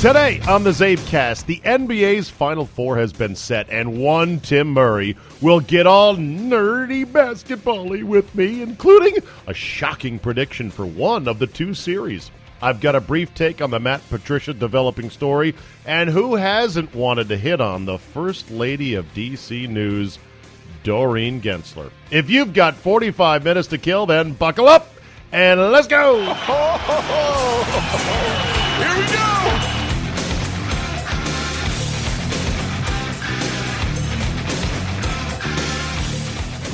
Today on the CzabeCast, the NBA's Final Four has been set, and one Tim Murray will get all nerdy basketball with me, including a shocking prediction for one of the two series. I've got a brief take on the Matt Patricia developing story, and who hasn't wanted to hit on the First Lady of DC News, Doreen Gentzler. If you've got 45 minutes to kill, then buckle up and let's go! Here we go!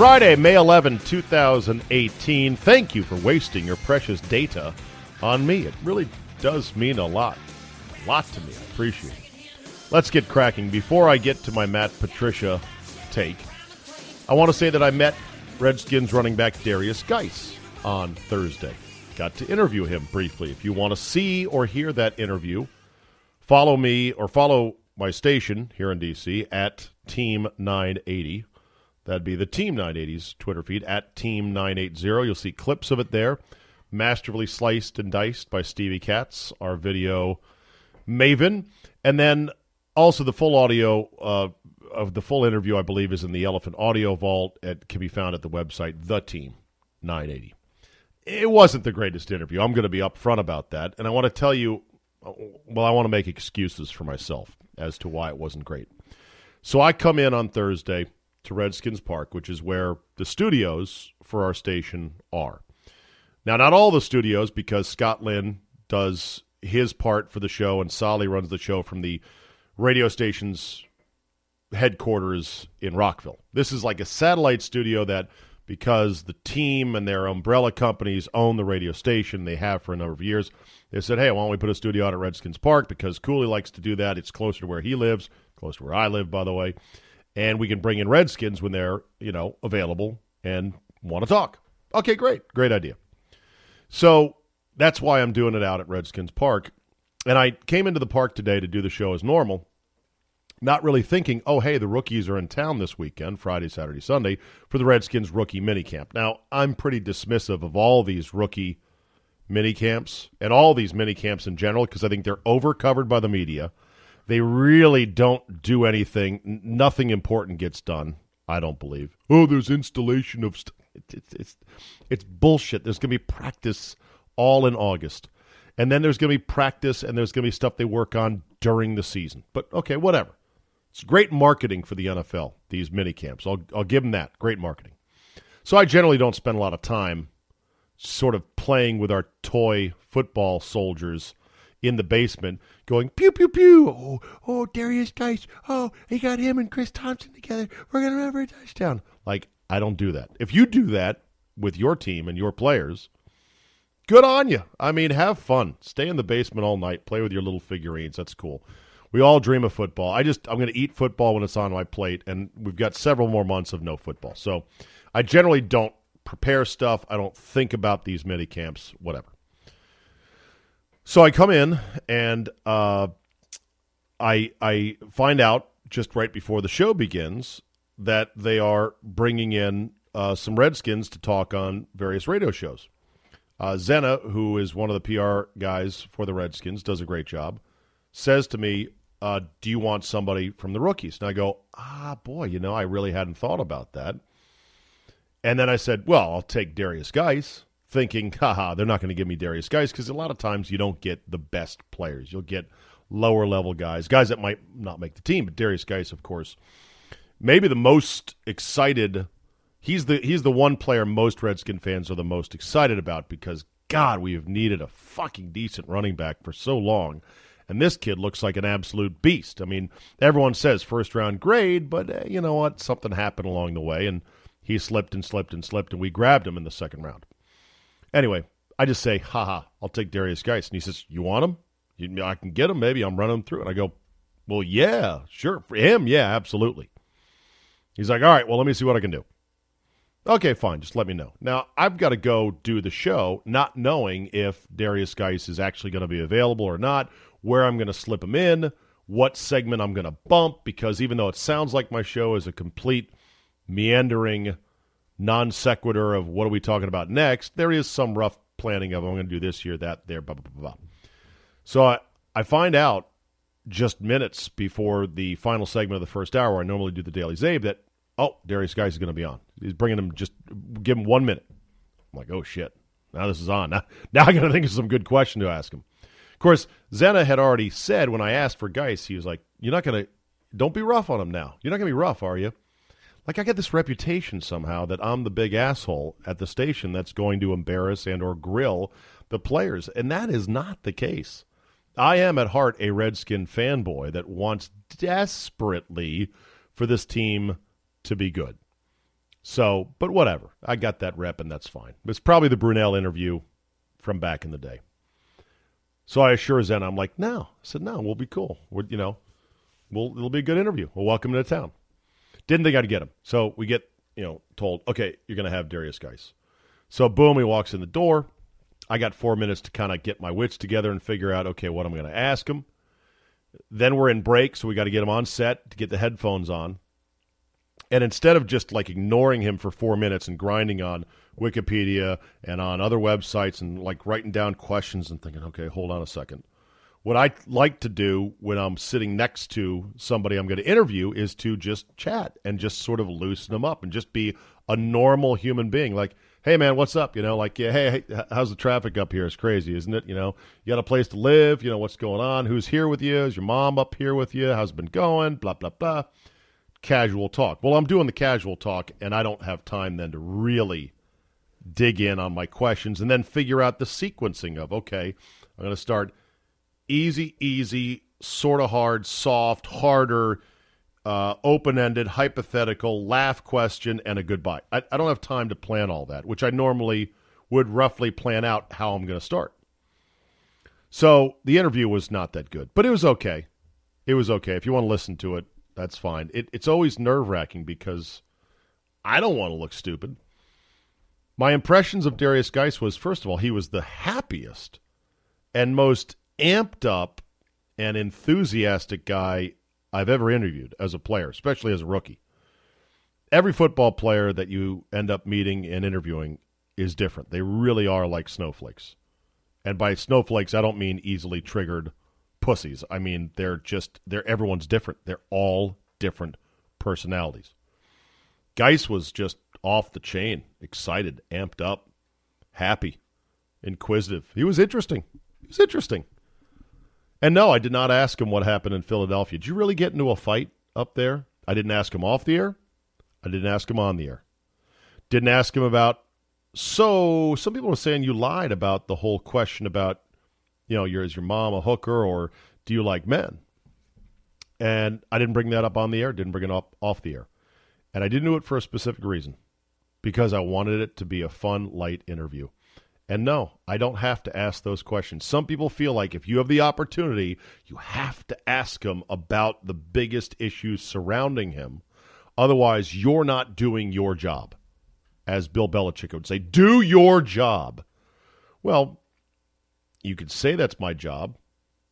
Friday, May 11, 2018. Thank you for wasting your precious data on me. It really does mean a lot. A lot to me. I appreciate it. Let's get cracking. Before I get to my Matt Patricia take, I want to say that I met Redskins running back Derrius Guice on Thursday. Got to interview him briefly. If you want to see or hear that interview, follow me or follow my station here in DC at Team 980. That'd be the Team 980's Twitter feed at Team 980. You'll see clips of it there, masterfully sliced and diced by Stevie Katz, our video maven. And then also the full audio uh, of the full interview, I believe, is in the Elephant Audio Vault. It can be found at the website, The Team 980. It wasn't the greatest interview. I'm going to be upfront about that. And I want to tell you, well, I want to make excuses for myself as to why it wasn't great. So I come in on Thursday to Redskins Park, which is where the studios for our station are. Now, not all the studios, because Scott Lynn does his part for the show, and Solly runs the show from the radio station's headquarters in Rockville. This is like a satellite studio that, because the team and their umbrella companies own the radio station, they have for a number of years. They said, "Hey, why don't we put a studio out at Redskins Park? Because Cooley likes to do that. It's closer to where he lives, close to where I live, by the way." And we can bring in Redskins when they're, you know, available and want to talk. Okay, great. Great idea. So that's why I'm doing it out at Redskins Park. And I came into the park today to do the show as normal, not really thinking, oh, hey, the rookies are in town this weekend, Friday, Saturday, Sunday, for the Redskins rookie minicamp. Now, I'm pretty dismissive of all these rookie minicamps and all these minicamps in general because I think they're overcovered by the media. They really don't do anything. Nothing important gets done. I don't believe. Oh, there's installation of. St- it's, it's it's bullshit. There's gonna be practice all in August, and then there's gonna be practice, and there's gonna be stuff they work on during the season. But okay, whatever. It's great marketing for the NFL. These mini camps. I'll I'll give them that. Great marketing. So I generally don't spend a lot of time sort of playing with our toy football soldiers in the basement going pew pew pew. Oh, oh, Derrius Guice. Oh, he got him and Chris Thompson together. We're gonna remember a touchdown. Like I don't do that. If you do that with your team and your players, good on you. I mean, have fun. Stay in the basement all night. Play with your little figurines. That's cool. We all dream of football. I just I'm going to eat football when it's on my plate, and we've got several more months of no football. So I generally don't prepare stuff. I don't think about these mini camps. Whatever. So I come in and uh, I I find out just right before the show begins that they are bringing in uh, some Redskins to talk on various radio shows. Uh, Zena, who is one of the PR guys for the Redskins, does a great job. Says to me, uh, "Do you want somebody from the rookies?" And I go, "Ah, boy, you know, I really hadn't thought about that." And then I said, "Well, I'll take Derrius Guice." Thinking, haha, they're not going to give me Derrius Guice because a lot of times you don't get the best players. You'll get lower level guys, guys that might not make the team. But Derrius Guice, of course, maybe the most excited. He's the he's the one player most Redskin fans are the most excited about because God, we have needed a fucking decent running back for so long. And this kid looks like an absolute beast. I mean, everyone says first round grade, but uh, you know what? Something happened along the way, and he slipped and slipped and slipped, and we grabbed him in the second round. Anyway, I just say, haha, I'll take Derrius Guice. And he says, You want him? I can get him. Maybe I'm running through. And I go, Well, yeah, sure. For him, yeah, absolutely. He's like, All right, well, let me see what I can do. Okay, fine. Just let me know. Now, I've got to go do the show, not knowing if Derrius Guice is actually going to be available or not, where I'm going to slip him in, what segment I'm going to bump, because even though it sounds like my show is a complete meandering non sequitur of what are we talking about next, there is some rough planning of I'm going to do this here, that, there, blah, blah, blah, blah. So I, I find out just minutes before the final segment of the first hour, I normally do the Daily Czabe, that, oh, Derrius Guice is going to be on. He's bringing him, just give him one minute. I'm like, oh, shit. Now this is on. Now, now I got to think of some good question to ask him. Of course, Zena had already said when I asked for Guice, he was like, you're not going to, don't be rough on him now. You're not going to be rough, are you? Like I get this reputation somehow that I'm the big asshole at the station that's going to embarrass and or grill the players, and that is not the case. I am at heart a Redskin fanboy that wants desperately for this team to be good. So, but whatever. I got that rep, and that's fine. It's probably the Brunell interview from back in the day. So I assure Zen, I'm like, no. I said, no, we'll be cool. We're, you know, we'll, it'll be a good interview. We'll welcome to town. Didn't think I'd get him. So we get, you know, told, okay, you're going to have Derrius Guice. So boom, he walks in the door. I got four minutes to kind of get my wits together and figure out, okay, what I'm going to ask him. Then we're in break, so we got to get him on set to get the headphones on. And instead of just like ignoring him for four minutes and grinding on Wikipedia and on other websites and like writing down questions and thinking, okay, hold on a second. What I like to do when I'm sitting next to somebody I'm going to interview is to just chat and just sort of loosen them up and just be a normal human being. Like, hey, man, what's up? You know, like, yeah, hey, hey, how's the traffic up here? It's crazy, isn't it? You know, you got a place to live. You know, what's going on? Who's here with you? Is your mom up here with you? How's it been going? Blah, blah, blah. Casual talk. Well, I'm doing the casual talk, and I don't have time then to really dig in on my questions and then figure out the sequencing of, okay, I'm going to start – easy, easy, sort of hard, soft, harder, uh, open ended, hypothetical, laugh question, and a goodbye. I, I don't have time to plan all that, which I normally would roughly plan out how I'm going to start. So the interview was not that good, but it was okay. It was okay. If you want to listen to it, that's fine. It, it's always nerve wracking because I don't want to look stupid. My impressions of Derrius Guice was, first of all, he was the happiest and most amped up and enthusiastic guy I've ever interviewed as a player, especially as a rookie. Every football player that you end up meeting and interviewing is different. They really are like snowflakes. And by snowflakes, I don't mean easily triggered pussies. I mean they're just they're everyone's different. They're all different personalities. Guice was just off the chain, excited, amped up, happy, inquisitive. He was interesting. He was interesting. And no, I did not ask him what happened in Philadelphia. Did you really get into a fight up there? I didn't ask him off the air. I didn't ask him on the air. Didn't ask him about. So some people were saying you lied about the whole question about, you know, your is your mom a hooker or do you like men? And I didn't bring that up on the air. Didn't bring it up off the air, and I didn't do it for a specific reason, because I wanted it to be a fun, light interview. And no, I don't have to ask those questions. Some people feel like if you have the opportunity, you have to ask him about the biggest issues surrounding him. Otherwise, you're not doing your job. As Bill Belichick would say, do your job. Well, you could say that's my job,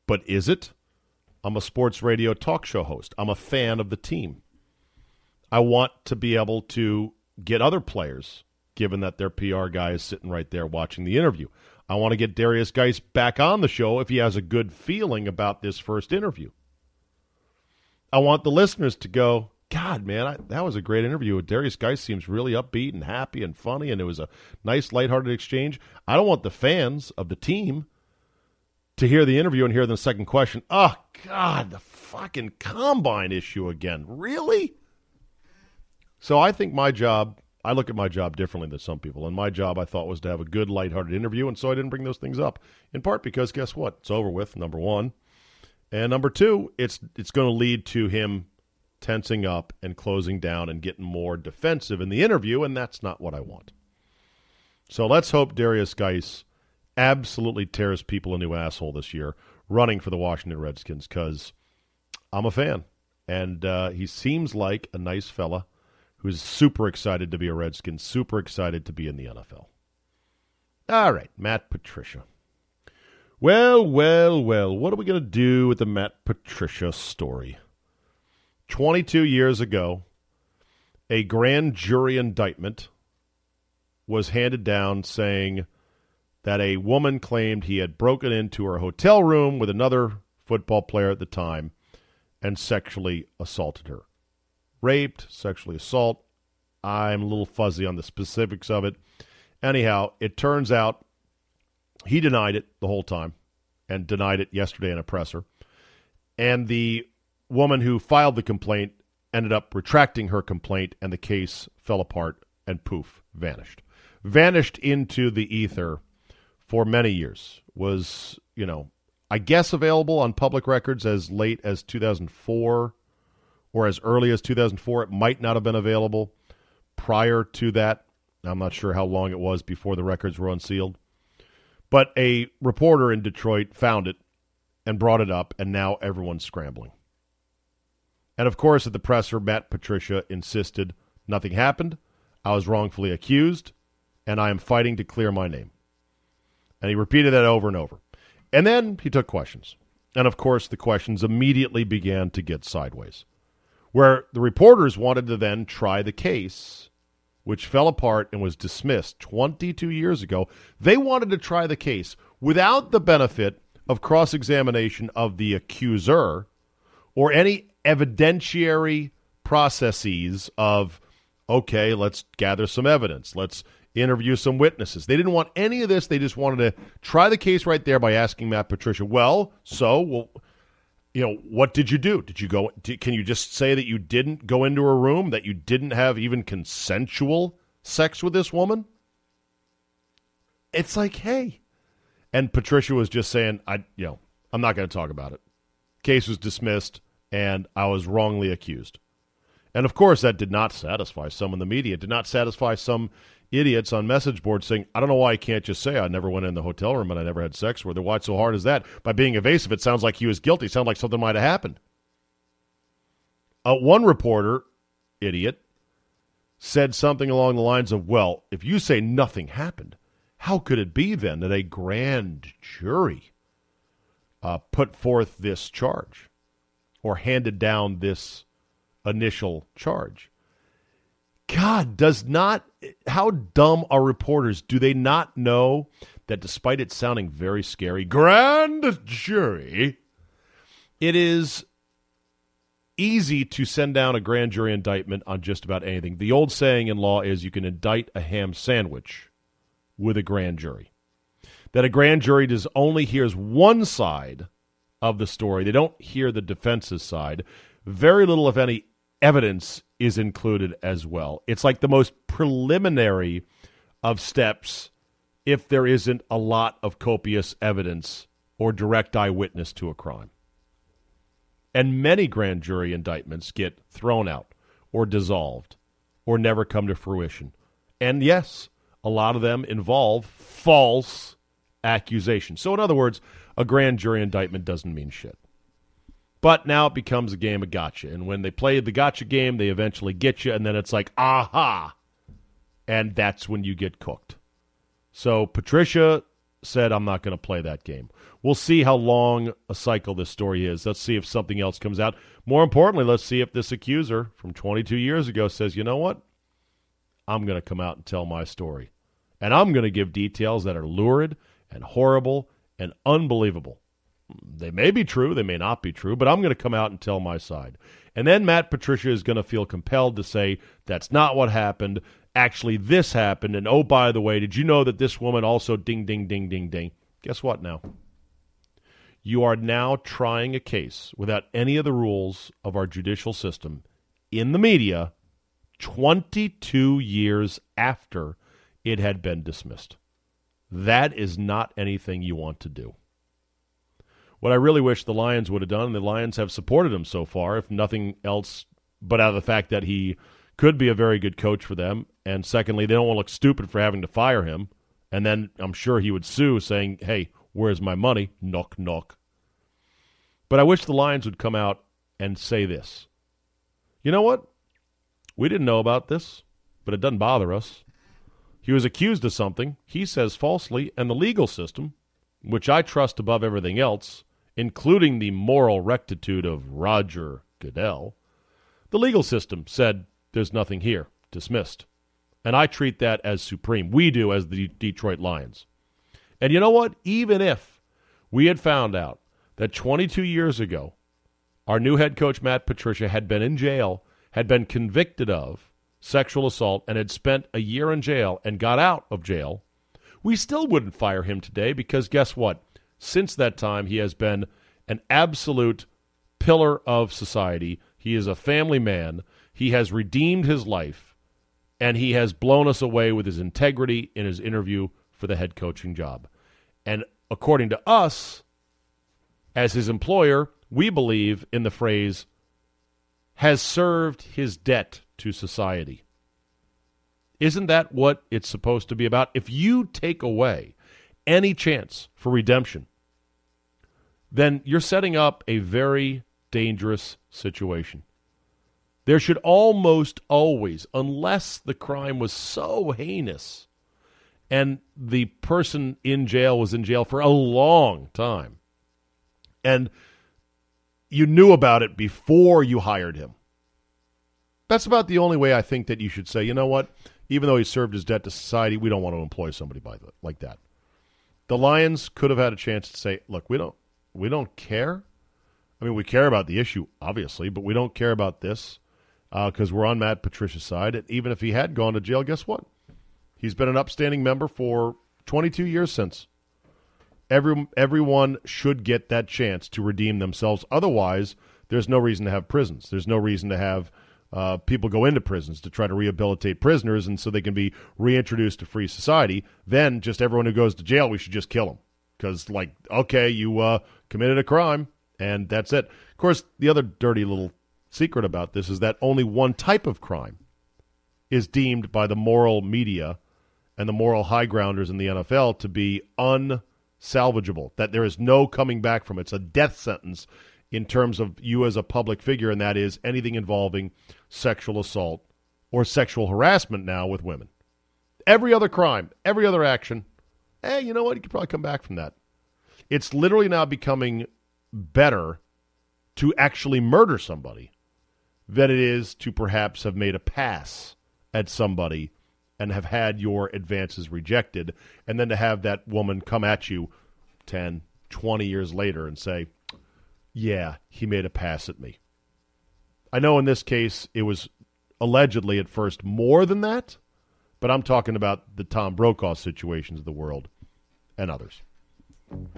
but is it? I'm a sports radio talk show host. I'm a fan of the team. I want to be able to get other players given that their PR guy is sitting right there watching the interview. I want to get Derrius Guice back on the show if he has a good feeling about this first interview. I want the listeners to go, God, man, I, that was a great interview. Derrius Guice seems really upbeat and happy and funny, and it was a nice, lighthearted exchange. I don't want the fans of the team to hear the interview and hear the second question. Oh, God, the fucking combine issue again. Really? So I think my job, I look at my job differently than some people. And my job, I thought, was to have a good, lighthearted interview. And so I didn't bring those things up. In part because, guess what? It's over with, number one. And number two, it's it's going to lead to him tensing up and closing down and getting more defensive in the interview, and that's not what I want. So let's hope Derrius Guice absolutely tears people a new asshole this year running for the Washington Redskins because I'm a fan. And uh, he seems like a nice fella who's super excited to be a Redskin, super excited to be in the NFL. All right, Matt Patricia. Well, well, well, what are we going to do with the Matt Patricia story? 22 years ago, a grand jury indictment was handed down saying that a woman claimed he had broken into her hotel room with another football player at the time and sexually assaulted her. Raped, sexually assault. I'm a little fuzzy on the specifics of it. Anyhow, it turns out he denied it the whole time and denied it yesterday in a presser. And the woman who filed the complaint ended up retracting her complaint, and the case fell apart and poof, vanished. Vanished into the ether for many years. Was, you know, I guess available on public records as late as 2004 or as early as 2004. It might not have been available prior to that. I'm not sure how long it was before the records were unsealed. But a reporter in Detroit found it and brought it up, and now everyone's scrambling. And of course, at the presser, Matt Patricia insisted nothing happened. I was wrongfully accused, and I am fighting to clear my name. And he repeated that over and over. And then he took questions. And of course, the questions immediately began to get sideways, where the reporters wanted to then try the case which fell apart and was dismissed 22 years ago, they wanted to try the case without the benefit of cross examination of the accuser or any evidentiary processes of, okay, let's gather some evidence. Let's interview some witnesses. They didn't want any of this. They just wanted to try the case right there by asking Matt Patricia, well, so, well, you know, what did you do? Did you go? Did, can you just say that you didn't go into a room, that you didn't have even consensual sex with this woman? It's like, hey. And Patricia was just saying, I, you know, I'm not going to talk about it. Case was dismissed, and I was wrongly accused. And of course, that did not satisfy some in the media. It did not satisfy some idiots on message boards saying, I don't know why I can't just say I never went in the hotel room and I never had sex with her. Why so hard is that? By being evasive, it sounds like he was guilty. It sounds like something might have happened. Uh, one reporter, idiot, said something along the lines of, Well, if you say nothing happened, how could it be then that a grand jury uh, put forth this charge or handed down this initial charge? God, does not, how dumb are reporters? Do they not know that despite it sounding very scary, grand jury, it is easy to send down a grand jury indictment on just about anything. The old saying in law is you can indict a ham sandwich with a grand jury. That a grand jury does only hears one side of the story. They don't hear the defense's side. Very little, if any, evidence is included as well. It's like the most preliminary of steps if there isn't a lot of copious evidence or direct eyewitness to a crime. And many grand jury indictments get thrown out or dissolved or never come to fruition. And yes, a lot of them involve false accusations. So, in other words, a grand jury indictment doesn't mean shit. But now it becomes a game of gotcha. And when they play the gotcha game, they eventually get you, and then it's like, aha. And that's when you get cooked. So Patricia said, I'm not going to play that game. We'll see how long a cycle this story is. Let's see if something else comes out. More importantly, let's see if this accuser from 22 years ago says, you know what? I'm going to come out and tell my story. And I'm going to give details that are lurid and horrible and unbelievable. They may be true, they may not be true, but I'm going to come out and tell my side. And then Matt Patricia is going to feel compelled to say, that's not what happened. Actually, this happened. And oh, by the way, did you know that this woman also ding, ding, ding, ding, ding? Guess what now? You are now trying a case without any of the rules of our judicial system in the media 22 years after it had been dismissed. That is not anything you want to do. What I really wish the Lions would have done, and the Lions have supported him so far, if nothing else but out of the fact that he could be a very good coach for them. And secondly, they don't want to look stupid for having to fire him. And then I'm sure he would sue saying, hey, where's my money? Knock, knock. But I wish the Lions would come out and say this. You know what? We didn't know about this, but it doesn't bother us. He was accused of something, he says falsely, and the legal system, which I trust above everything else, including the moral rectitude of Roger Goodell, the legal system said there's nothing here, dismissed. And I treat that as supreme. We do as the Detroit Lions. And you know what? Even if we had found out that 22 years ago, our new head coach, Matt Patricia, had been in jail, had been convicted of sexual assault, and had spent a year in jail and got out of jail, we still wouldn't fire him today because guess what? Since that time, he has been an absolute pillar of society. He is a family man. He has redeemed his life, and he has blown us away with his integrity in his interview for the head coaching job. And according to us, as his employer, we believe in the phrase, has served his debt to society. Isn't that what it's supposed to be about? If you take away any chance for redemption, then you're setting up a very dangerous situation. There should almost always, unless the crime was so heinous and the person in jail was in jail for a long time, and you knew about it before you hired him. That's about the only way I think that you should say, you know what? Even though he served his debt to society, we don't want to employ somebody by the, like that. The Lions could have had a chance to say, look, we don't we don't care. I mean, we care about the issue, obviously, but we don't care about this because uh, we're on Matt Patricia's side. And even if he had gone to jail, guess what? He's been an upstanding member for 22 years since. Every, everyone should get that chance to redeem themselves. Otherwise, there's no reason to have prisons. There's no reason to have uh, people go into prisons to try to rehabilitate prisoners and so they can be reintroduced to free society. Then just everyone who goes to jail, we should just kill them. Because, like, okay, you uh, committed a crime, and that's it. Of course, the other dirty little secret about this is that only one type of crime is deemed by the moral media and the moral high grounders in the NFL to be unsalvageable, that there is no coming back from it. It's a death sentence in terms of you as a public figure, and that is anything involving sexual assault or sexual harassment now with women. Every other crime, every other action, hey, you know what? You could probably come back from that. It's literally now becoming better to actually murder somebody than it is to perhaps have made a pass at somebody and have had your advances rejected, and then to have that woman come at you 10, 20 years later and say, Yeah, he made a pass at me. I know in this case it was allegedly at first more than that, but I'm talking about the Tom Brokaw situations of the world and others.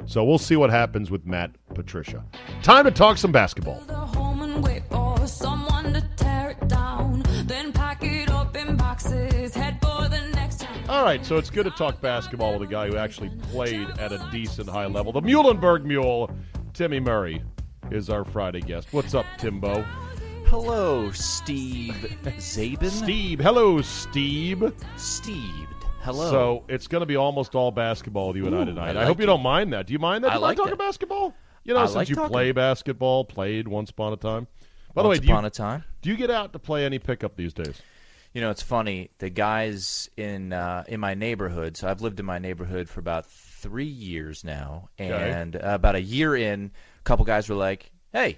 So we'll see what happens with Matt Patricia. Time to talk some basketball. All right, so it's good to talk basketball with a guy who actually played at a decent high level. The Muhlenberg Mule, Timmy Murray, is our Friday guest. What's up, Timbo? Hello, Steve Czaban. Steve. Hello, Steve. Steve. Hello. So it's going to be almost all basketball with you and I tonight. I, like hope you don't mind that. Do you mind that? I Do you like mind talking it. basketball? You know, I since like you talking. play basketball, played once upon a time. By the way, do you, upon a time. do you get out to play any pickup these days? You know, it's funny. The guys in uh, in my neighborhood. So I've lived in my neighborhood for about three years now, and uh, about a year in, a couple guys were like, "Hey,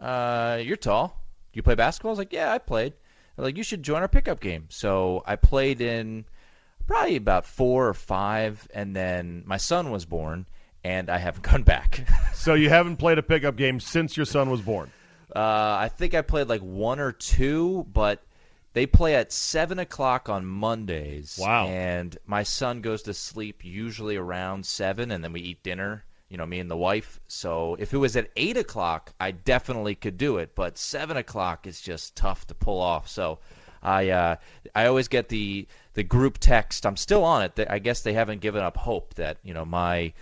uh, you're tall. You play basketball?" I was like, "Yeah, I played." They're like, "You should join our pickup game." So I played in probably about four or five, and then my son was born, and I haven't gone back. So you haven't played a pickup game since your son was born. Uh, I think I played like one or two, but they play at seven o'clock on Mondays. Wow. And my son goes to sleep usually around seven, and then we eat dinner. You know, me and the wife. So if it was at eight o'clock, I definitely could do it. But seven o'clock is just tough to pull off. So I uh, I always get the the group text. I'm still on it. I guess they haven't given up hope that you know my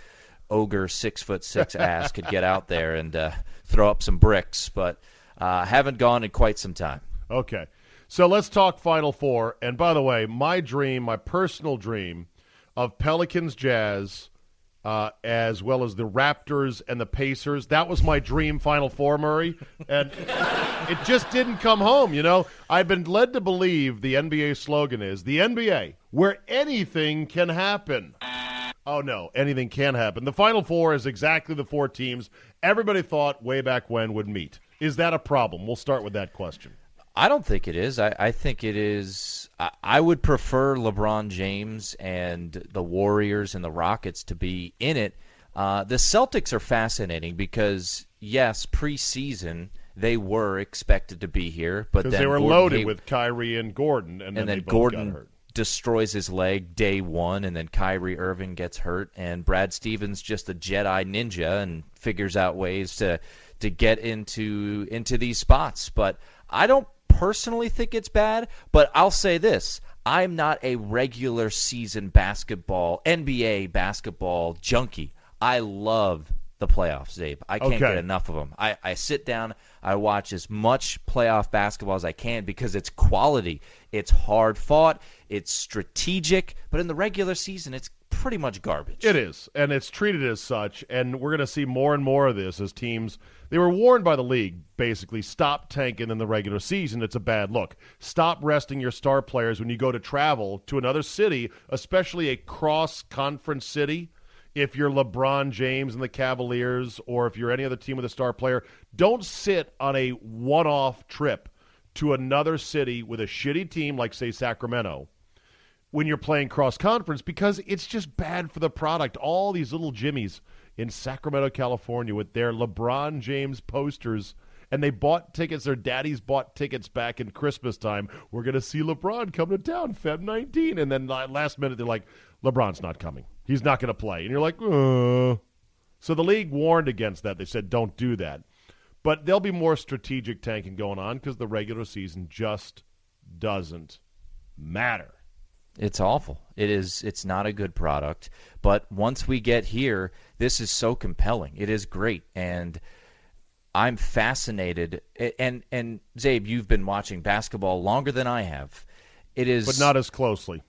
ogre six foot six ass could get out there and uh, throw up some bricks, but uh, haven't gone in quite some time. Okay, so let's talk Final Four. And by the way, my dream, my personal dream, of Pelicans Jazz. Uh, as well as the Raptors and the Pacers. That was my dream Final Four, Murray, and it just didn't come home. You know, I've been led to believe the NBA slogan is the NBA, where anything can happen. Oh no, anything can happen. The Final Four is exactly the four teams everybody thought way back when would meet. Is that a problem? We'll start with that question. I don't think it is. I, I think it is. I, I, would prefer LeBron James and the Warriors and the Rockets to be in it. Uh, the Celtics are fascinating because, yes, preseason they were expected to be here, but then they were Gordon loaded with Kyrie and Gordon, and, and then, then Gordon destroys his leg day one, and then Kyrie Irving gets hurt, and Brad Stevens just a Jedi ninja and figures out ways to to get into into these spots. But I don't personally think it's bad. But I'll say this: I'm not a regular season basketball NBA basketball junkie. I love the playoffs, Czabe. I can't okay. get enough of them. I, I sit down, I watch as much playoff basketball as I can because it's quality. It's hard fought, it's strategic, but in the regular season, it's pretty much garbage. It is, and it's treated as such, and we're going to see more and more of this as teams. They were warned by the league, basically, stop tanking in the regular season. It's a bad look. Stop resting your star players when you go to travel to another city, especially a cross conference city if you're LeBron James and the Cavaliers or if you're any other team with a star player, don't sit on a one off trip to another city with a shitty team like, say, Sacramento when you're playing cross conference because it's just bad for the product. All these little Jimmies in Sacramento, California with their LeBron James posters. And they bought tickets. Their daddies bought tickets back in Christmas time. We're going to see LeBron come to town, Feb 19. And then last minute, they're like, LeBron's not coming. He's not going to play. And you're like, uh. So the league warned against that. They said, don't do that. But there'll be more strategic tanking going on because the regular season just doesn't matter. It's awful. It is. It's not a good product. But once we get here, this is so compelling. It is great, and I'm fascinated. And and Czabe, you've been watching basketball longer than I have. It is, but not as closely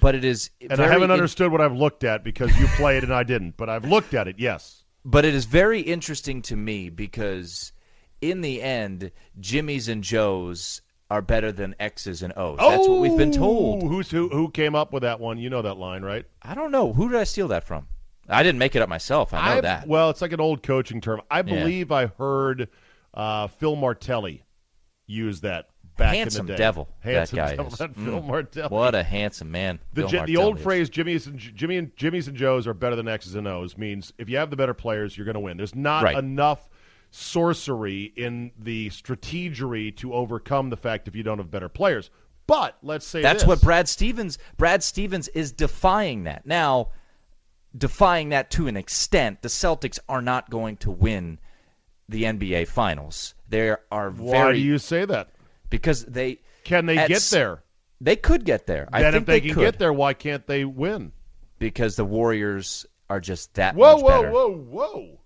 but it is. And I haven't understood in, what I've looked at because you played and I didn't, but I've looked at it. Yes. But it is very interesting to me because, in the end, Jimmy's and Joe's are better than X's and O's. Oh, That's what we've been told. Who's who? Who came up with that one? You know that line, right? I don't know. Who did I steal that from? I didn't make it up myself. I know I, that. Well, it's like an old coaching term. I believe yeah. I heard uh, Phil Martelli use that back handsome in the day. devil. Handsome that guy devil. That Phil Mm. Martelli. What a handsome man. The, the old is. phrase "Jimmy's and Jimmy and Jimmy's and Joes are better than X's and O's" means if you have the better players, you're going to win. There's not Right. enough sorcery in the strategery to overcome the fact if you don't have better players. But let's say That's this. what Brad Stevens. Brad Stevens is defying that now. Defying that to an extent, the Celtics are not going to win the NBA Finals. There are Why very do you say that? because they Can they get there? they could get there. I then think if they, can could get there, why can't they win? because the Warriors are just that Whoa, whoa, better. whoa, whoa!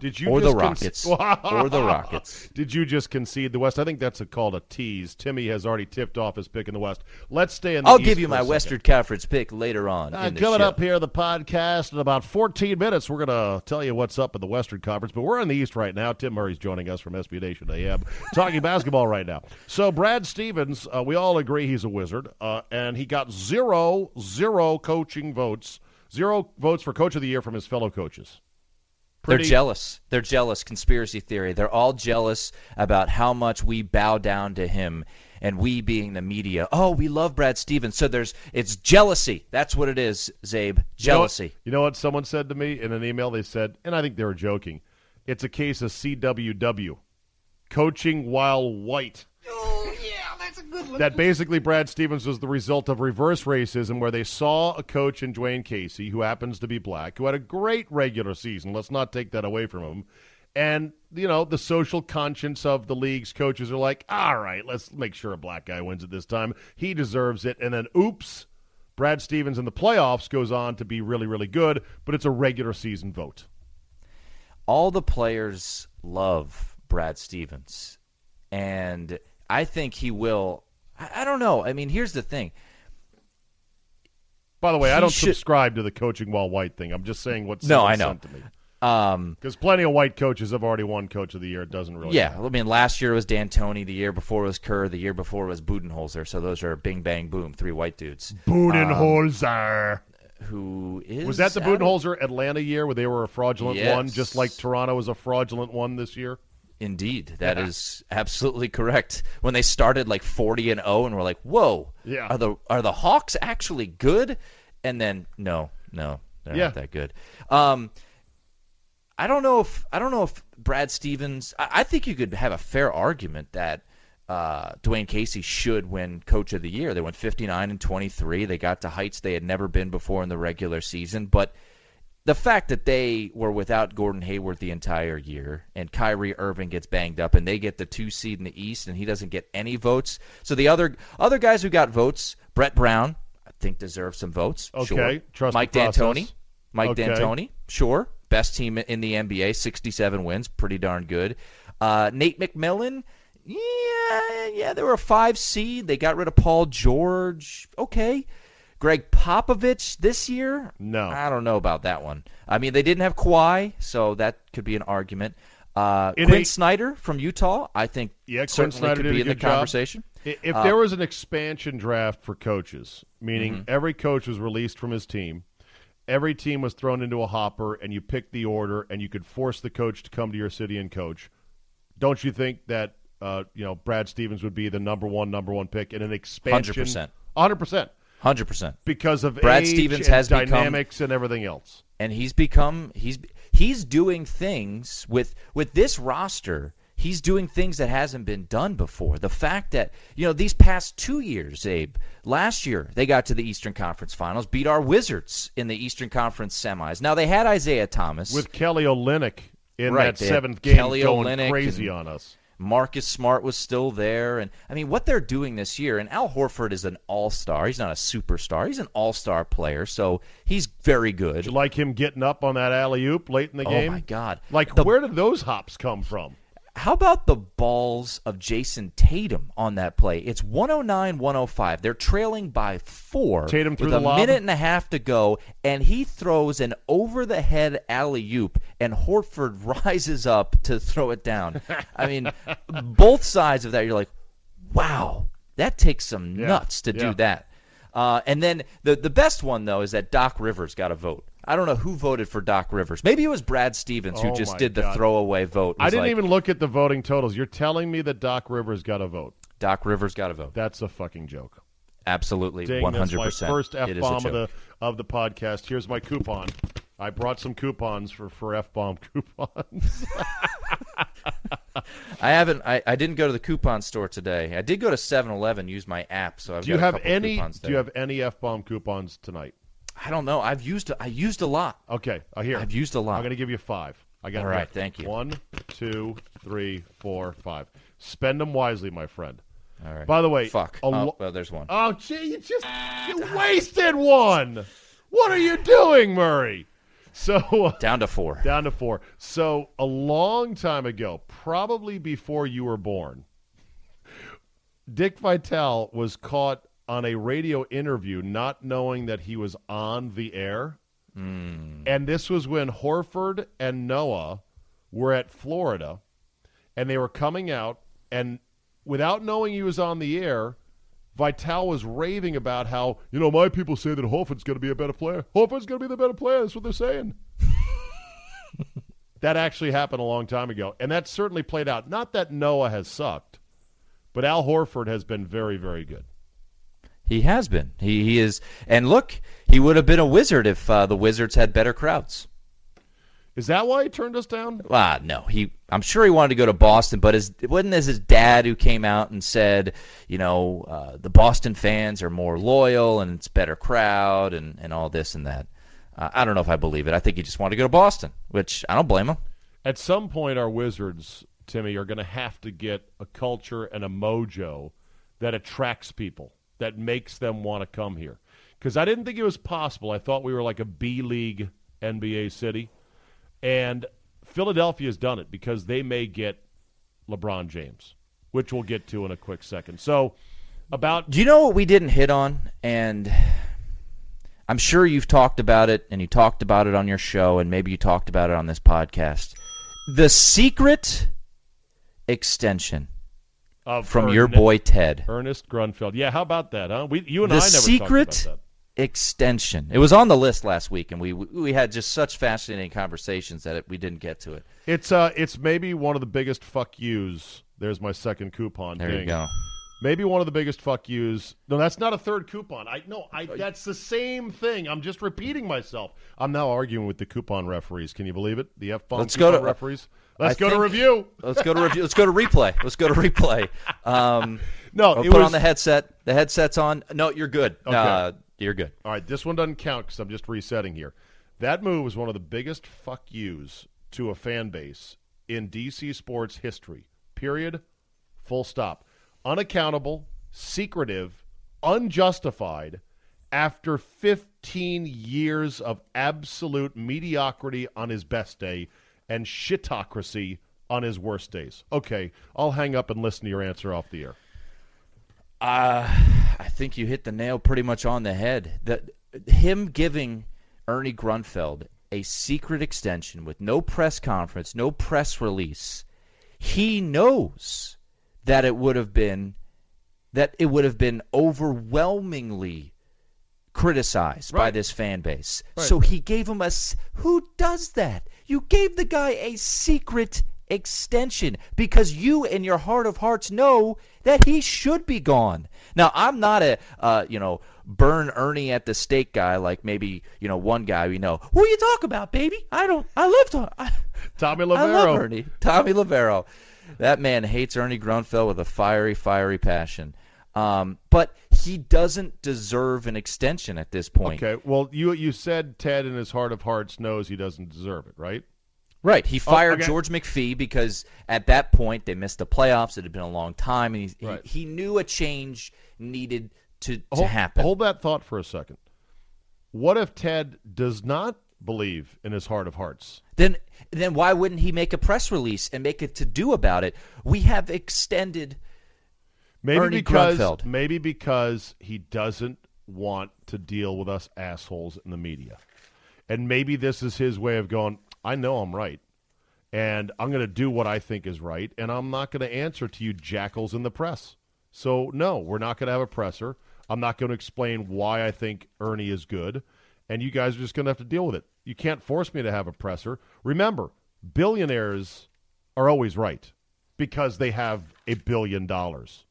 Did you Or just the con- Rockets. Or the Rockets. Did you just concede the West? I think that's a, called a tease. Timmy has already tipped off his pick in the West. Let's stay in. the I'll East give you my. Western Conference pick later on. Uh, in coming show. up here, on the podcast in about 14 minutes. We're going to tell you what's up in the Western Conference, but we're in the East right now. Tim Murray's joining us from SB Nation AM, talking basketball right now. So, Brad Stevens, uh, we all agree he's a wizard, uh, and he got zero, zero coaching votes, zero votes for Coach of the Year from his fellow coaches. They're jealous. They're jealous. Conspiracy theory. They're all jealous about how much we bow down to him, and we being the media. Oh, we love Brad Stevens. So there's it's jealousy. That's what it is, Czabe. You know what- Jealousy. You know what someone said to me in an email? They said, and I think they were joking, it's a case of CWW. coaching while white. Yeah, that's a good one. That basically Brad Stevens was the result of reverse racism, where they saw a coach in Dwane Casey, who happens to be black, who had a great regular season. Let's not take that away from him. And, you know, the social conscience of the league's coaches are like, all right, let's make sure a black guy wins it this time. He deserves it. And then, oops, Brad Stevens in the playoffs goes on to be really, really good, but it's a regular season vote. All the players love Brad Stevens. And I think he will. I, I don't know. I mean, here's the thing. By the way, I don't should- subscribe to the coaching while white thing. I'm just saying what's No, I know. sent to me. Um, Because plenty of white coaches have already won Coach of the Year. It doesn't really. yeah, I mean, last year was D'Antoni. The year before was Kerr. The year before was Budenholzer. So those are bing, bang, boom, three white dudes. Budenholzer. Who is was that the Budenholzer Atlanta year where they were a fraudulent one, just like Toronto was a fraudulent one this year? Indeed, that is absolutely correct. When they started like forty and zero, and we're like, "Whoa, Yeah. are the are the Hawks actually good?" And then no, no, they're Yeah. not that good. Um, I don't know if I don't know if Brad Stevens. I, I think you could have a fair argument that uh, Dwane Casey should win Coach of the Year. They went fifty nine and twenty three. They got to heights they had never been before in the regular season, but the fact that they were without Gordon Hayward the entire year and Kyrie Irving gets banged up and they get the two seed in the East and he doesn't get any votes. So the other other guys who got votes, Brett Brown, I think deserves some votes. Okay, sure. trust Mike. D'Antoni, Mike Okay. D'Antoni, sure. Best team in the NBA, 67 wins, pretty darn good. Uh, Nate McMillan, yeah, yeah, they were a five seed. They got rid of Paul George. Okay. Gregg Popovich this year? No. I don't know about that one. I mean, they didn't have Kawhi, so that could be an argument. Uh, Quinn ain't- Snyder from Utah, I think Yeah, Quinn certainly Snyder could be in the job. conversation. If Uh, there was an expansion draft for coaches, meaning Mm-hmm. every coach was released from his team, every team was thrown into a hopper, and you picked the order, and you could force the coach to come to your city and coach, don't you think that uh, you know Brad Stevens would be the number one, number one pick in an expansion? 100%. hundred percent, 100%. because of Brad Stevens and has become- dynamics and everything else. and he's become he's he's doing things with with this roster he's doing things that hasn't been done before the fact that you know these past two years Czabe last year they got to the eastern conference finals beat our wizards in the eastern conference semis now they had isaiah thomas With Kelly Olynyk in Right, that seventh game Kelly going Olynyk crazy and- on us. Marcus Smart was still there, and I mean what they're doing this year. And Al Horford is an all-star. He's not a superstar. He's an all-star player, so he's very good. Did you like him getting up on that alley oop late in the Oh, game? Oh, my God. Like, The- where did those hops come from? How about the balls of Jayson Tatum on that play? It's 109 105. They're trailing by four Tatum threw with a lob? minute and a half to go, and he throws an over the head alley oop, and Horford rises up to throw it down. I mean, both sides of that, you're like, wow, that takes some Yeah, nuts to yeah. do that. Uh, and then the the best one though is that Doc Rivers got a vote. I don't know who voted for Doc Rivers. Maybe it was Brad Stevens who Oh, just did the God. throwaway vote. I didn't like, even look at the voting totals. You're telling me that Doc Rivers got a vote. Doc Rivers got a vote. That's a fucking joke. Absolutely, one hundred percent. first F It is a bomb of the of the podcast. Here's my coupon. I brought some coupons for, for F bomb coupons. I haven't. I, I didn't go to the coupon store today. I did go to 7-Eleven, use my app. So I've do you have any do you have any F bomb coupons tonight? I don't know. I've used. I used a lot. Okay, I hear. I've used a lot. I'm going to give you five. I got All right, thank you. One, two, three, four, five. Spend them wisely, my friend. All right. By the way, fuck. a oh, well, there's one. Oh, gee, you just you wasted one. What are you doing, Murray? So uh, Down to four. down to four. So a long time ago, probably before you were born, Dick Vitale was caught on a radio interview not knowing that he was on the air. Hmm. And this was when Horford and Noah were at Florida and they were coming out and without knowing he was on the air, Vitale was raving about how, you know, my people say that Horford's going to be a better player. Horford's going to be the better player. That's what they're saying. that actually happened a long time ago. And that certainly played out. Not that Noah has sucked, but Al Horford has been very, very good. He has been. He he is. And look, he would have been a wizard if uh, the Wizards had better crowds. Is that why he turned us down? Ah, no. He, I'm sure he wanted to go to Boston, but his, it wasn't as his dad who came out and said, you know, uh, the Boston fans are more loyal and it's better crowd and, and all this and that. Uh, I don't know if I believe it. I think he just wanted to go to Boston, which I don't blame him. At some point, our Wizards, Timmy, are going to have to get a culture and a mojo that attracts people, that makes them want to come here. Because I didn't think it was possible. I thought we were like a B League NBA city. And Philadelphia has done it because they may get LeBron James, which we'll get to in a quick second. So, about. Do you know what we didn't hit on? And I'm sure you've talked about it, and you talked about it on your show, and maybe you talked about it on this podcast. The secret extension Of from Ern- your boy Ted. Ernest Grunfeld. Yeah, how about that, huh? We, you and The I never secret talked about that. extension. It was on the list last week, and we we had just such fascinating conversations that it, we didn't get to it. It's uh, it's maybe one of the biggest fuck yous. There's my second coupon. There ding. you go. Maybe one of the biggest fuck yous. No, that's not a third coupon. I no, I that's the same thing. I'm just repeating myself. I'm now arguing with the coupon referees. Can you believe it? The F bomb Let's go to- referees. Let's I go to review. Let's go to review. Let's go to replay. Let's go to replay. Um, No, put was- on the headset. The headset's on. No, you're good. Okay. Uh, you're good. All right, this one doesn't count because I'm just resetting here. That move was one of the biggest fuck yous to a fan base in DC sports history. Period. Full stop. Unaccountable, secretive, unjustified. After 15 years of absolute mediocrity on his best day and shitocracy on his worst days. Okay, I'll hang up and listen to your answer off the air. Uh, I think you hit the nail pretty much on the head. That him giving Ernie Grunfeld a secret extension with no press conference, no press release. He knows that it would have been that it would have been overwhelmingly criticized by this fan base. So he gave him a who does that? You gave the guy a secret extension because you in your heart of hearts know that he should be gone. Now, I'm not a uh, you know, burn Ernie at the stake guy like maybe, you know, one guy we know. Who are you talk about, baby? I don't I love to I, Tommy I love Ernie. Tommy Lavero. That man hates Ernie Grunfeld with a fiery, fiery passion. Um, but he doesn't deserve an extension at this point. Okay, well, you you said Ted in his heart of hearts knows he doesn't deserve it, right? Right. He fired okay. George McPhee because at that point they missed the playoffs. It had been a long time, and he, Right. he, he knew a change needed to, to hold, happen. Hold that thought for a second. What if Ted does not believe in his heart of hearts? Then, then why wouldn't he make a press release and make a to do about it? We have extended. Maybe Ernie because Grunfeld. maybe because he doesn't want to deal with us assholes in the media, and maybe this is his way of going. I know I'm right, and I'm going to do what I think is right, and I'm not going to answer to you jackals in the press. So no, we're not going to have a presser. I'm not going to explain why I think Ernie is good, and you guys are just going to have to deal with it. You can't force me to have a presser. Remember, billionaires are always right because they have a billion dollars.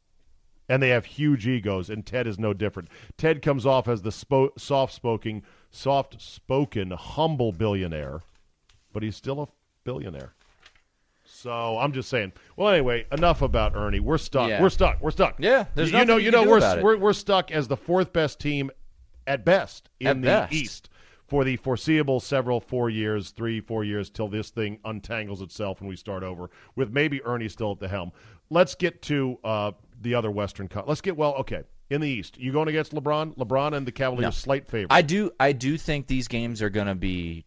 And they have huge egos and ted is no different. Ted comes off as the spo- soft-spoken soft-spoken humble billionaire but he's still a billionaire. So i'm just saying. Well anyway enough about ernie. We're stuck. Yeah. we're stuck. We're stuck. Yeah, there's you, you know you you know we're, we're we're stuck as the fourth best team at best in At the best. east for the foreseeable several four years, three, four years till this thing untangles itself and we start over with maybe Ernie still at the helm. Let's get to uh, the other Western. Co- Let's get well. Okay, in the East, you going against LeBron? LeBron and the Cavaliers No. slight favorite. I do. I do think these games are going to be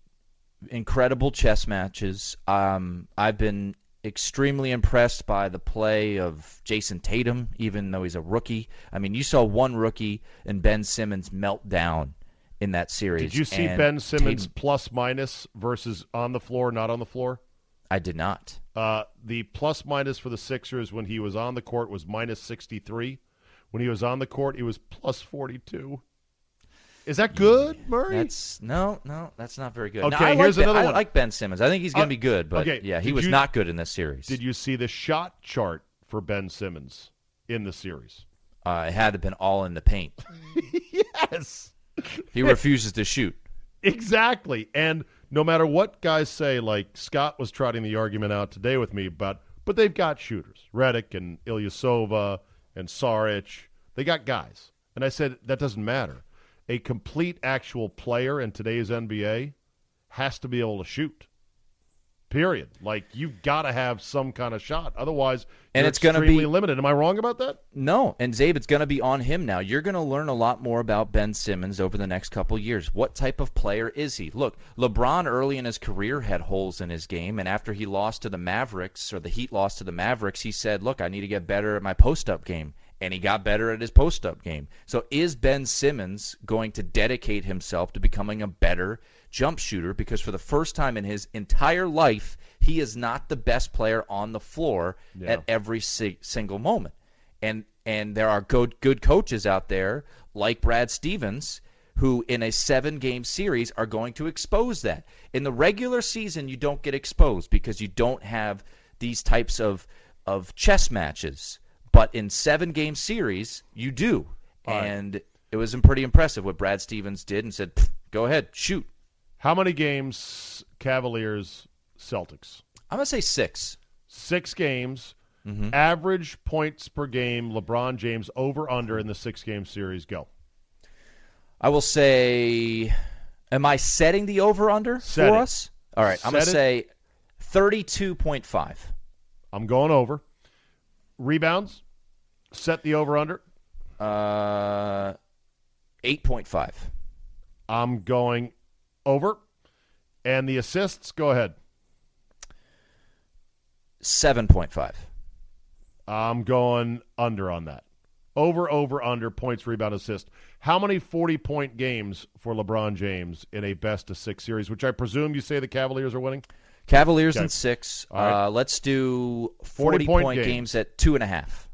incredible chess matches. Um, I've been extremely impressed by the play of Jayson Tatum, even though he's a rookie. I mean, you saw one rookie and Ben Simmons melt down in that series. Did you see and Ben Simmons Tatum- plus minus versus on the floor, not on the floor? I did not. Uh, the plus minus for the Sixers when he was on the court was minus 63. When he was on the court, it was plus 42. Is that good, Murray? That's no, no, that's not very good. Okay, No, I like here's Ben- another I like Ben Simmons. I think he's going Uh, to be good, but okay, yeah, he did was you- not good in this series. Did you see the shot chart for Ben Simmons in the series? Uh, it had to have been all in the paint. Yes. He refuses to shoot. Exactly. And no matter what guys say, like Scott was trotting the argument out today with me about, but they've got shooters, Redick and Ilyasova and Saric. They got guys. And I said, that doesn't matter. A complete actual player in today's NBA has to be able to shoot. Period. Like you've got to have some kind of shot, otherwise, and it's going to be limited. Am I wrong about that? No, and Czabe, it's going to be on him now. You're going to learn a lot more about Ben Simmons over the next couple years. What type of player is he? Look, LeBron early in his career had holes in his game, and after he lost to the Mavericks or the Heat lost to the Mavericks, he said, "Look, I need to get better at my post-up game." and he got better at his post up game. So is Ben Simmons going to dedicate himself to becoming a better jump shooter because for the first time in his entire life, he is not the best player on the floor yeah. at every si- single moment. And and there are good good coaches out there like Brad Stevens who in a 7 game series are going to expose that. In the regular season you don't get exposed because you don't have these types of of chess matches. But in 7 game series you do. and it was pretty impressive what Brad Stevens did and said, "Go ahead, shoot." How many games Cavaliers Celtics? I'm gonna say six. Six games. Mm-hmm. Average points per game. LeBron James over under in the six game series. Go. I will say. Am I setting the over under for it. us? All right. Set I'm gonna it. say thirty-two point five. I'm going over. Rebounds. Set the over under. Uh, eight point five. I'm going over. And the assists, go ahead. 7.5. I'm going under on that. Over, over, under points, rebound, assist. How many 40 point games for LeBron James in a best of six series, which I presume you say the Cavaliers are winning? Cavaliers okay. in six. Right. Uh, let's do 40, 40 point, point games. games. at two and a half.